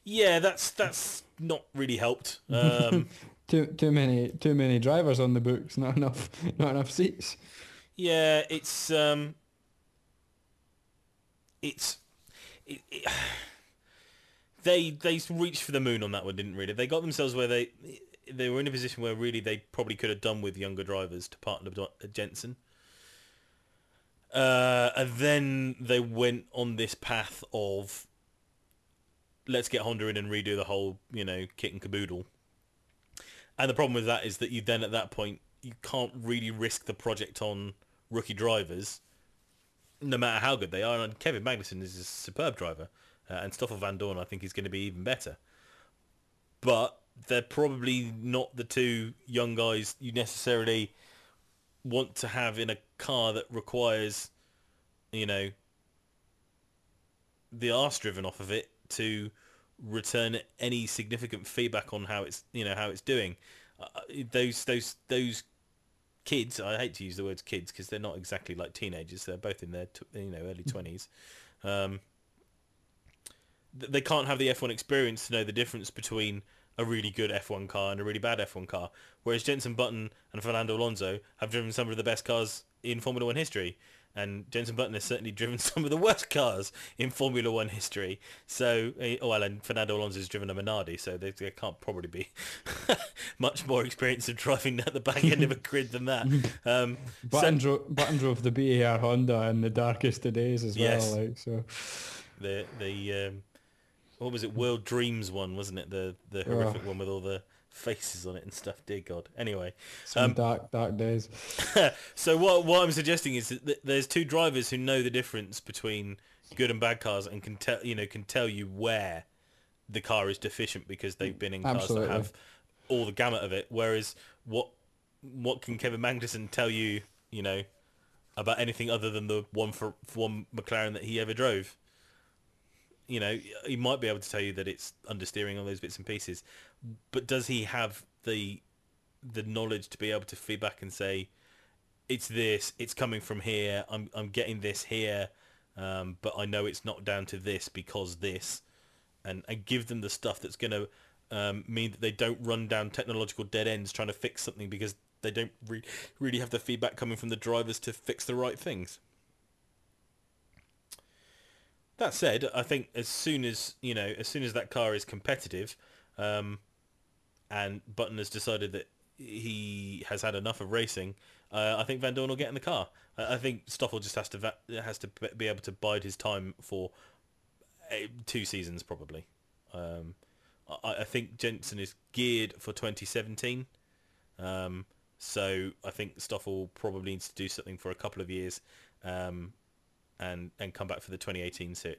Yeah, that's that's not really helped. Um, *laughs* Too too many too many drivers on the books. Not enough *laughs* not enough seats. yeah, it's um, it's it, it, *sighs* they they reached for the moon on that one, didn't really? They got themselves where they they were in a position where really they probably could have done with younger drivers to partner Jenson. Uh, and then they went on this path of let's get Honda in and redo the whole, you know, kit and caboodle. And the problem with that is that you then at that point you can't really risk the project on rookie drivers, no matter how good they are. And Kevin Magnussen is a superb driver, uh, and Stoffel Vandoorne I think is going to be even better. But they're probably not the two young guys you necessarily want to have in a car that requires, you know, the arse driven off of it to return any significant feedback on how it's you know how it's doing. Uh, those those those kids, I hate to use the words kids because they're not exactly like teenagers. They're both in their tw- you know early twenties. Um, th- they can't have the F1 experience to know the difference between a really good F1 car and a really bad F1 car. Whereas Jenson Button and Fernando Alonso have driven some of the best cars in Formula One history. And Jenson Button has certainly *laughs* driven some of the worst cars in Formula One history. So, eh, oh, well, and Fernando Alonso has driven a Minardi, so they, they can't probably be *laughs* much more experienced of driving at the back end of a grid than that. *laughs* Um, so- Button, dro- Button drove the BAR Honda in the darkest of days as Yes. well. Like so, the the um, what was it? World Dreams one, wasn't it? The the horrific one with all the faces on it and stuff. Dear God. Anyway, Some um, dark, dark days. *laughs* so what what I'm suggesting is that there's two drivers who know the difference between good and bad cars and can tell you know can tell you where the car is deficient because they've been in cars Absolutely. that have all the gamut of it. Whereas what what can Kevin Magnussen tell you you know about anything other than the one for, for one McLaren that he ever drove? You know, he might be able to tell you that it's understeering all those bits and pieces, but does he have the the knowledge to be able to feedback and say, it's this, it's coming from here, I'm I'm getting this here, um, but I know it's not down to this because this, and and give them the stuff that's going to um, mean that they don't run down technological dead ends trying to fix something because they don't re- really have the feedback coming from the drivers to fix the right things. That said, I think as soon as you know, as soon as that car is competitive, um, and Button has decided that he has had enough of racing, uh, I think Vandoorne will get in the car. I, I think Stoffel just has to va- has to be able to bide his time for uh, two seasons probably. Um, I, I think Jenson is geared for 2017. Um, so I think Stoffel probably needs to do something for a couple of years, um, and and come back for the 2018 se-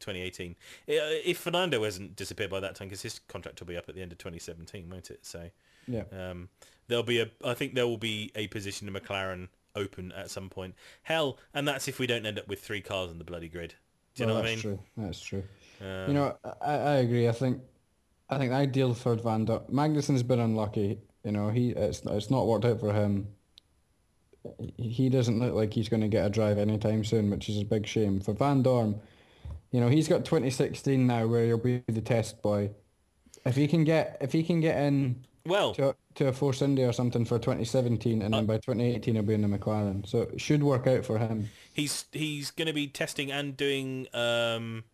2018. If Fernando hasn't disappeared by that time, because his contract will be up at the end of 2017, won't it? So Yeah. um, there'll be a. I think there will be a position in McLaren open at some point. Hell, and that's if we don't end up with three cars on the bloody grid. Do you Well, know what I that's mean? true. That's true. Um, you know, I, I agree. I think, I think the ideal for Vandoorne, Magnussen's been unlucky. You know, he it's it's not worked out for him. He- doesn't look like he's going to get a drive anytime soon, which is a big shame for Vandoorne. You know, he's got 2016 now, where he'll be the test boy. If he can get if he can get in Well, to, to a Force India or something for 2017, and then Uh, by 2018 he'll be in the McLaren, so it should work out for him. he's he's going to be testing and doing um,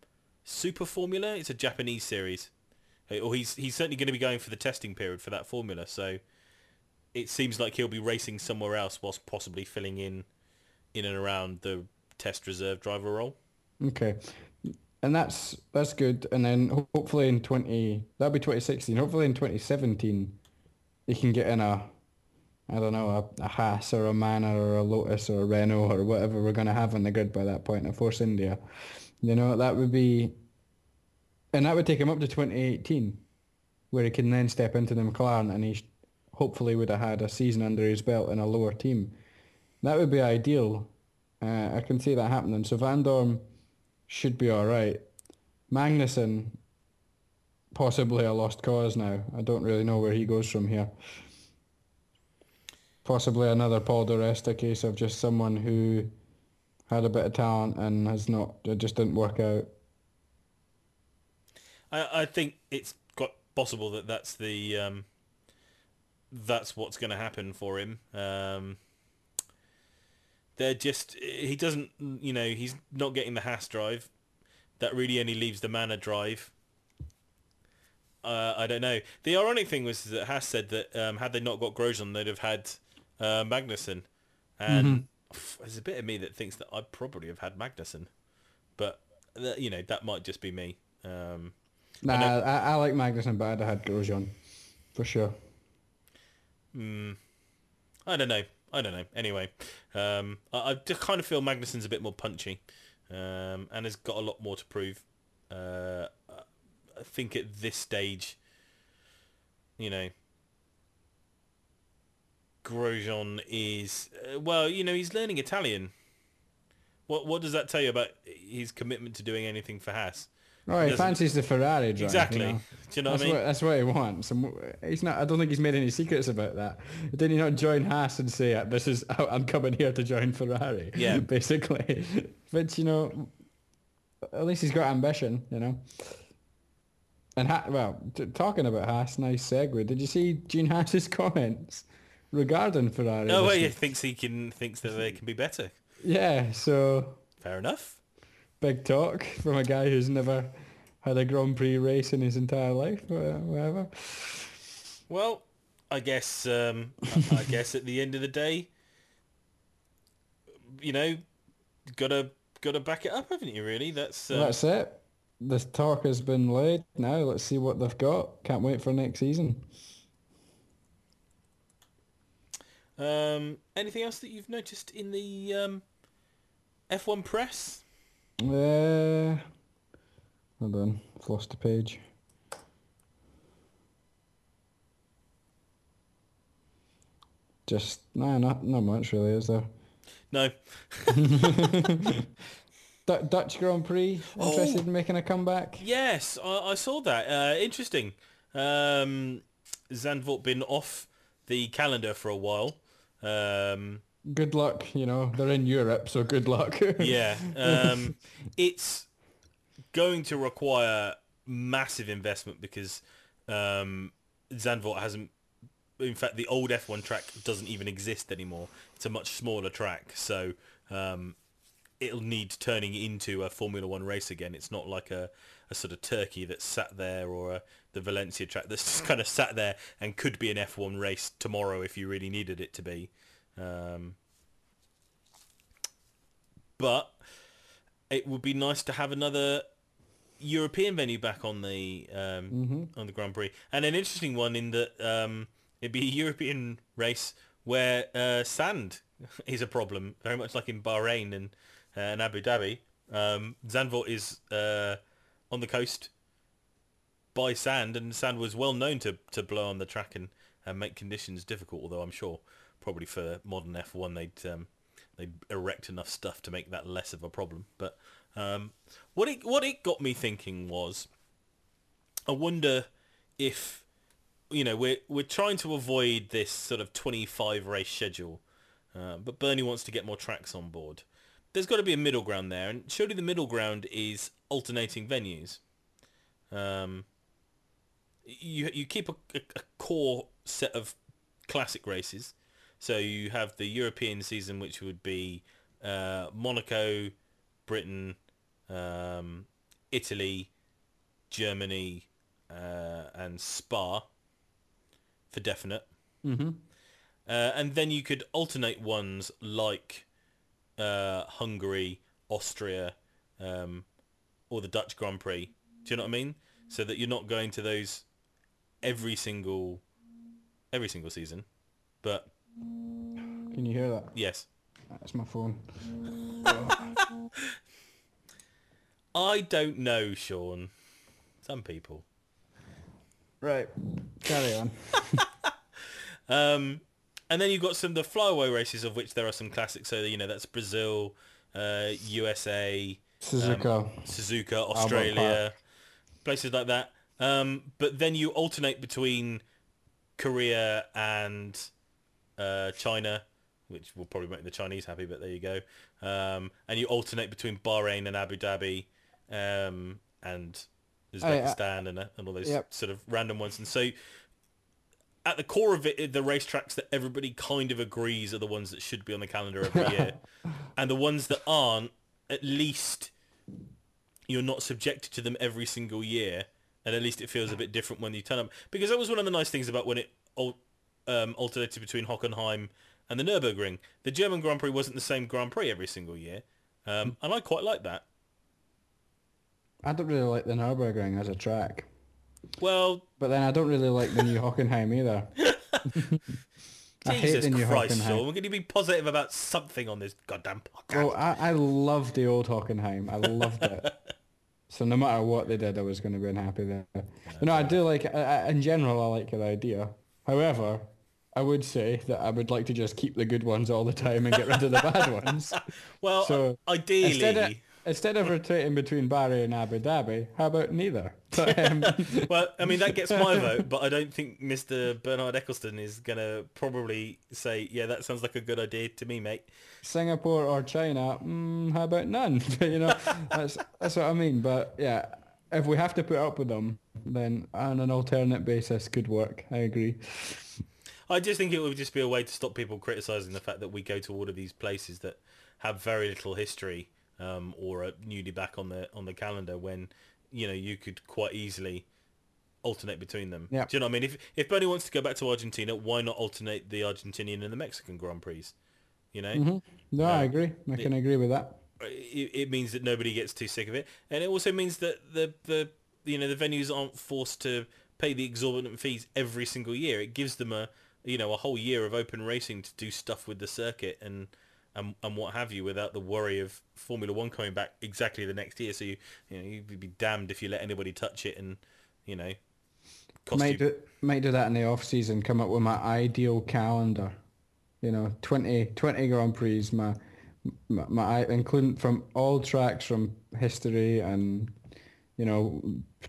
Super Formula. It's a Japanese series, or he's he's certainly going to be going for the testing period for that formula. So it seems like he'll be racing somewhere else whilst possibly filling in in and around the test reserve driver role. Okay. And that's that's good. And then hopefully in 20, that'll be 2016. Hopefully in 2017, he can get in a, I don't know, a, a Haas or a Manor or a Lotus or a Renault or whatever we're going to have on the grid by that point, a Force India. You know, that would be, and that would take him up to 2018, where he can then step into the McLaren and he sh- hopefully would have had a season under his belt in a lower team. That would be ideal. Uh, I can see that happening. So Vandoorne should be all right. Magnussen, possibly a lost cause now. I don't really know where he goes from here. Possibly another Paul Di Resta case of just someone who had a bit of talent and has not, it just didn't work out. I, I think it's quite possible that that's the um, that's what's going to happen for him. Um, they're just he doesn't you know he's not getting the Haas drive. That really only leaves the Manor drive. Uh, I don't know. The ironic thing was that Haas said that um, had they not got Grosjean, they'd have had uh, Magnussen, and pff, there's a bit of me that thinks that I'd probably have had Magnussen, but that, you know that might just be me. Um, Nah, know- I, I like Magnussen, but I'd have had Grosjean, for sure. I don't know. I don't know. Anyway, um, I, I just kind of feel Magnussen's a bit more punchy, um, and has got a lot more to prove. Uh, I think at this stage, you know, Grosjean is uh, well. You know, he's learning Italian. What what does that tell you about his commitment to doing anything for Haas? Oh, he Doesn't- fancies the Ferrari drive. Exactly. You know? Do you know that's what I mean? What, that's what he wants. And he's not. I don't think he's made any secrets about that. Did he not join Haas and say, "This is *laughs* I'm coming here to join Ferrari"? Yeah. *laughs* basically. But you know, at least he's got ambition. You know. And ha- well, t- talking about Haas, nice segue. Did you see Gene Haas's *laughs* comments regarding Ferrari? Oh, well, he thinks he can thinks that they can be better. Yeah. So Fair enough. Big talk from a guy who's never had a Grand Prix race in his entire life, wha- whatever. Well, I guess um, I I guess at the end of the day, you know, gotta gotta back it up, haven't you? Really, that's uh, That's it. the talk has been laid. Now let's see what they've got. Can't wait for next season. Um, anything else that you've noticed in the um, F1 press? Uh, hold on, I've lost a page. Just no, not not much really, is there? No. *laughs* *laughs* Du- Dutch Grand Prix interested Oh. in making a comeback? Yes, I, I saw that. Uh, interesting. Um, Zandvoort been off the calendar for a while. Um, Good luck, you know they're in Europe, so good luck. *laughs* yeah, um, it's going to require massive investment because um, Zandvoort hasn't. In fact, the old F1 track doesn't even exist anymore. It's a much smaller track, so um, it'll need turning into a Formula One race again. It's not like a, a sort of Turkey that's sat there or a, the Valencia track that's *laughs* just kind of sat there and could be an F1 race tomorrow if you really needed it to be. Um, but it would be nice to have another European venue back on the um, on the Grand Prix, and an interesting one in that um, it'd be a European race where uh, sand *laughs* is a problem, very much like in Bahrain and uh, and Abu Dhabi. Um, Zandvoort is uh, on the coast by sand, and sand was well known to, to blow on the track and, and make conditions difficult. Although I'm sure probably for modern F1 they'd um, they'd erect enough stuff to make that less of a problem. But um, what it what it got me thinking was, I wonder if you know we're we're trying to avoid this sort of 25 race schedule, uh, but Bernie wants to get more tracks on board. There's got to be a middle ground there, and surely the middle ground is alternating venues. Um, you you keep a, a, a core set of classic races. So you have the European season, which would be uh, Monaco, Britain, um, Italy, Germany, uh, and Spa for definite. Mm-hmm. Uh, and then you could alternate ones like uh, Hungary, Austria, um, or the Dutch Grand Prix. Do you know what I mean? So that you're not going to those every single every single season. But Can you hear that? yes, That's my phone. *laughs* I don't know, Sean. Some people. Right, carry on. *laughs* Um, and then you've got some of the flyaway races, of which there are some classics. So you know that's Brazil, uh, USA, Suzuka. Suzuka, Australia, places like that. Um, but then you alternate between Korea and uh, China, which will probably make the Chinese happy, but there you go. Um, and you alternate between Bahrain and Abu Dhabi um, and Uzbekistan and, uh, and all those Yep. sort of random ones. And so at the core of it, the racetracks that everybody kind of agrees are the ones that should be on the calendar every *laughs* year. and the ones that aren't, at least you're not subjected to them every single year, and at least it feels a bit different when you turn up. Because that was one of the nice things about when it um, alternated between Hockenheim and the Nürburgring. The German Grand Prix wasn't the same Grand Prix every single year, um, and I quite like that. I don't really like the Nürburgring as a track. Well, But then I don't really like the new Hockenheim either. *laughs* *laughs* I hate Jesus the new Christ, Hockenheim. Sean, we're going to be positive about something on this goddamn podcast. Well, I, I love the old Hockenheim. I loved it. *laughs* So no matter what they did, I was going to be unhappy there. But no, I do like, I, I, in general, I like the idea. However, I would say that I would like to just keep the good ones all the time and get rid of the bad *laughs* ones. well, so ideally, Instead of, instead of rotating between Bahrain and Abu Dhabi, how about neither? *laughs* But, um, *laughs* well, I mean that gets my vote, but I don't think Mr. Bernard Ecclestone is gonna probably say, "Yeah, that sounds like a good idea to me, mate." Singapore or China, mm, how about none? You know, that's that's what I mean. But yeah, if we have to put up with them, then on an alternate basis could work. I agree. I just think it would just be a way to stop people criticising the fact that we go to all of these places that have very little history um, or are newly back on the on the calendar when you know you could quite easily alternate between them. Yeah. Do you know what I mean? If if Bernie wants to go back to Argentina, why not alternate the Argentinian and the Mexican Grand Prix? You know, No, I agree. I can agree with that. it, it means that nobody gets too sick of it, and it also means that the the you know the venues aren't forced to pay the exorbitant fees every single year. It gives them a you know a whole year of open racing to do stuff with the circuit and and, and what have you without the worry of Formula One coming back exactly the next year. So you you know you'd be damned if you let anybody touch it and you know cost Might you do, might do that in the off season. Come up with my ideal calendar. You know, 20, 20 Grand Prix. My, my, my including from all tracks from history and you know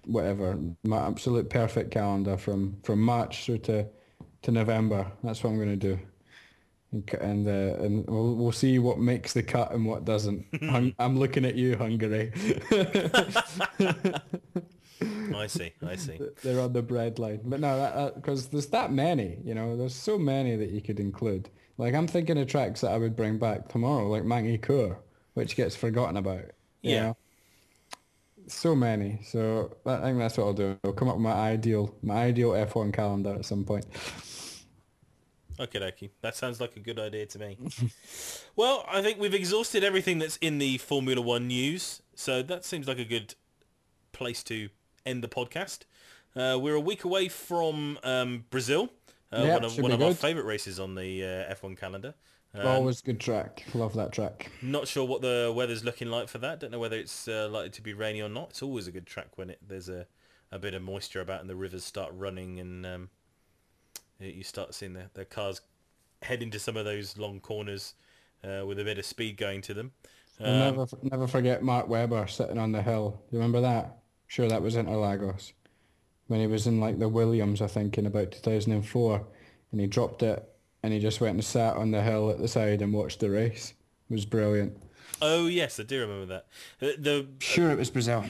whatever. My absolute perfect calendar from from March through to to November. That's what I'm going to do. And And uh, and we'll we'll see what makes the cut and what doesn't. *laughs* Hung, I'm looking at you, Hungary. *laughs* I see, I see. they're on the bread line. But no, because there's that many, you know, there's so many that you could include. Like I'm thinking of tracks that I would bring back tomorrow, like Magny-Cours, which gets forgotten about. you Yeah. know. So many. So I think that's what I'll do. I'll come up with my ideal, my ideal F1 calendar at some point. Okay, dokie. That sounds like a good idea to me. *laughs* well, I think we've exhausted everything that's in the Formula One news, so that seems like a good place to end the podcast. Uh, we're a week away from um, Brazil, uh, one of, one of our favourite races on the uh, F1 calendar. Um, Always good track. Love that track. Not sure what the weather's looking like for that. Don't know whether it's uh, likely to be rainy or not. It's always a good track when it there's a, a bit of moisture about and the rivers start running and um, you- start seeing their, the cars head into some of those long corners uh, with a bit of speed going to them. Um, never, never forget Mark Webber sitting on the hill. Do you remember that? Sure, that was Interlagos. When he was in like the Williams, I think, in about 2004. And he dropped it and he just went and sat on the hill at the side and watched the race. It was brilliant. oh yes, I do remember that. The, the Sure, it was Brazil.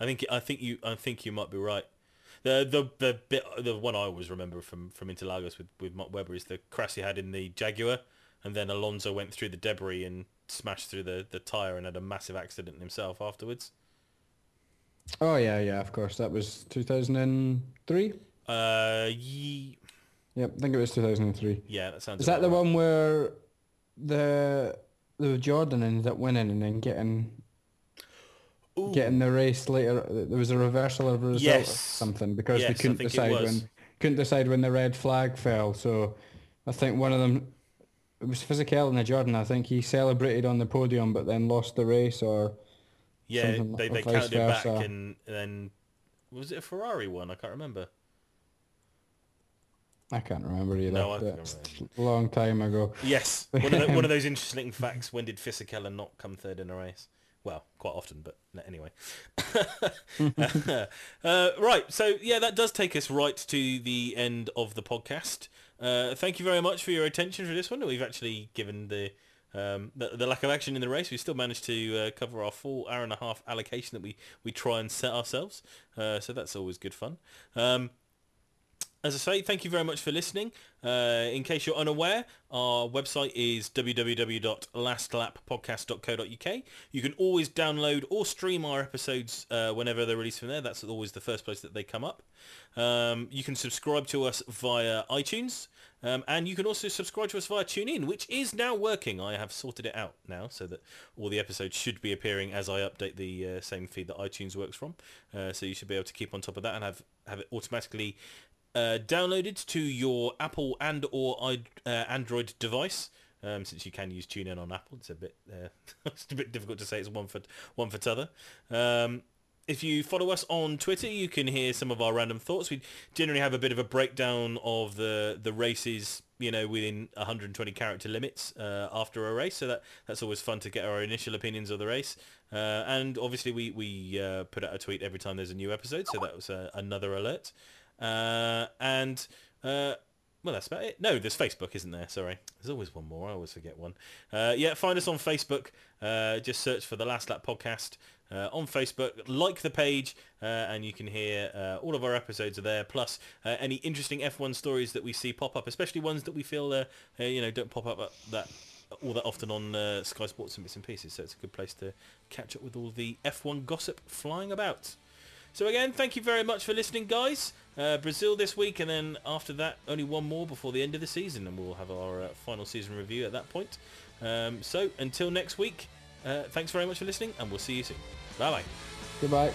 I think I think you I think you might be right. The the the bit the one I always remember from from Interlagos with with Mark Webber is the crash he had in the Jaguar, and then Alonso went through the debris and smashed through the the tire and had a massive accident himself afterwards. Oh, yeah, yeah, of course. That was 2003? Uh, ye- Yep, I think it was 2003. yeah, that sounds. Is that the right. one where the the Jordan ended up winning and then getting Ooh. getting the race later? There was a reversal of a result or something because Yes, they couldn't decide when couldn't decide when the red flag fell. So I think one of them it was Fisichella in the Jordan. I think he celebrated on the podium but then lost the race or Yeah, something they they vice counted it back and then was it a Ferrari one? I can't remember. I can't remember either. No, I but can't it's a long time ago. Yes, one of, the, one of *laughs* those interesting facts. When did Fisichella not come third in a race? Well, quite often, but anyway. *laughs* uh, right, so yeah, that does take us right to the end of the podcast. Uh, thank you very much for your attention for this one. We've actually given the um, the, the lack of action in the race. We still managed to uh, cover our full hour and a half allocation that we, we try and set ourselves. Uh, so that's always good fun. Um, as I say, thank you very much for listening. Uh, in case you're unaware, our website is www.lastlappodcast.co.uk. You can always download or stream our episodes uh, whenever they're released from there. That's always the first place that they come up. Um, you can subscribe to us via iTunes. Um, and you can also subscribe to us via TuneIn, which is now working. I have sorted it out now so that all the episodes should be appearing as I update the uh, same feed that iTunes works from. Uh, so you should be able to keep on top of that and have, have it automatically uh, downloaded to your Apple and or uh, Android device. Um, since you can use TuneIn on Apple, it's a bit uh, *laughs* it's a bit difficult to say it's one for one for t'other. Um, if you follow us on Twitter, you can hear some of our random thoughts. We generally have a bit of a breakdown of the the races, you know, within 120 character limits uh, after a race. So that that's always fun to get our initial opinions of the race. Uh, and obviously, we we uh, put out a tweet every time there's a new episode. So that was uh, another alert. Uh, and uh, well, that's about it. No, there's Facebook, isn't there? Sorry. There's always one more. I always forget one. Uh, yeah, find us on Facebook. Uh, just search for the Last Lap Podcast uh, on Facebook. Like the page, uh, and you can hear uh, all of our episodes are there. Plus, uh, any interesting F1 stories that we see pop up, especially ones that we feel, you know, don't pop up that all that often on Sky Sports and bits and pieces. So it's a good place to catch up with all the F1 gossip flying about. So again, thank you very much for listening, guys. Uh, Brazil this week, and then after that, only one more before the end of the season, and we'll have our uh, final season review at that point. Um, so until next week, Uh, thanks very much for listening, and we'll see you soon. Bye bye. Goodbye.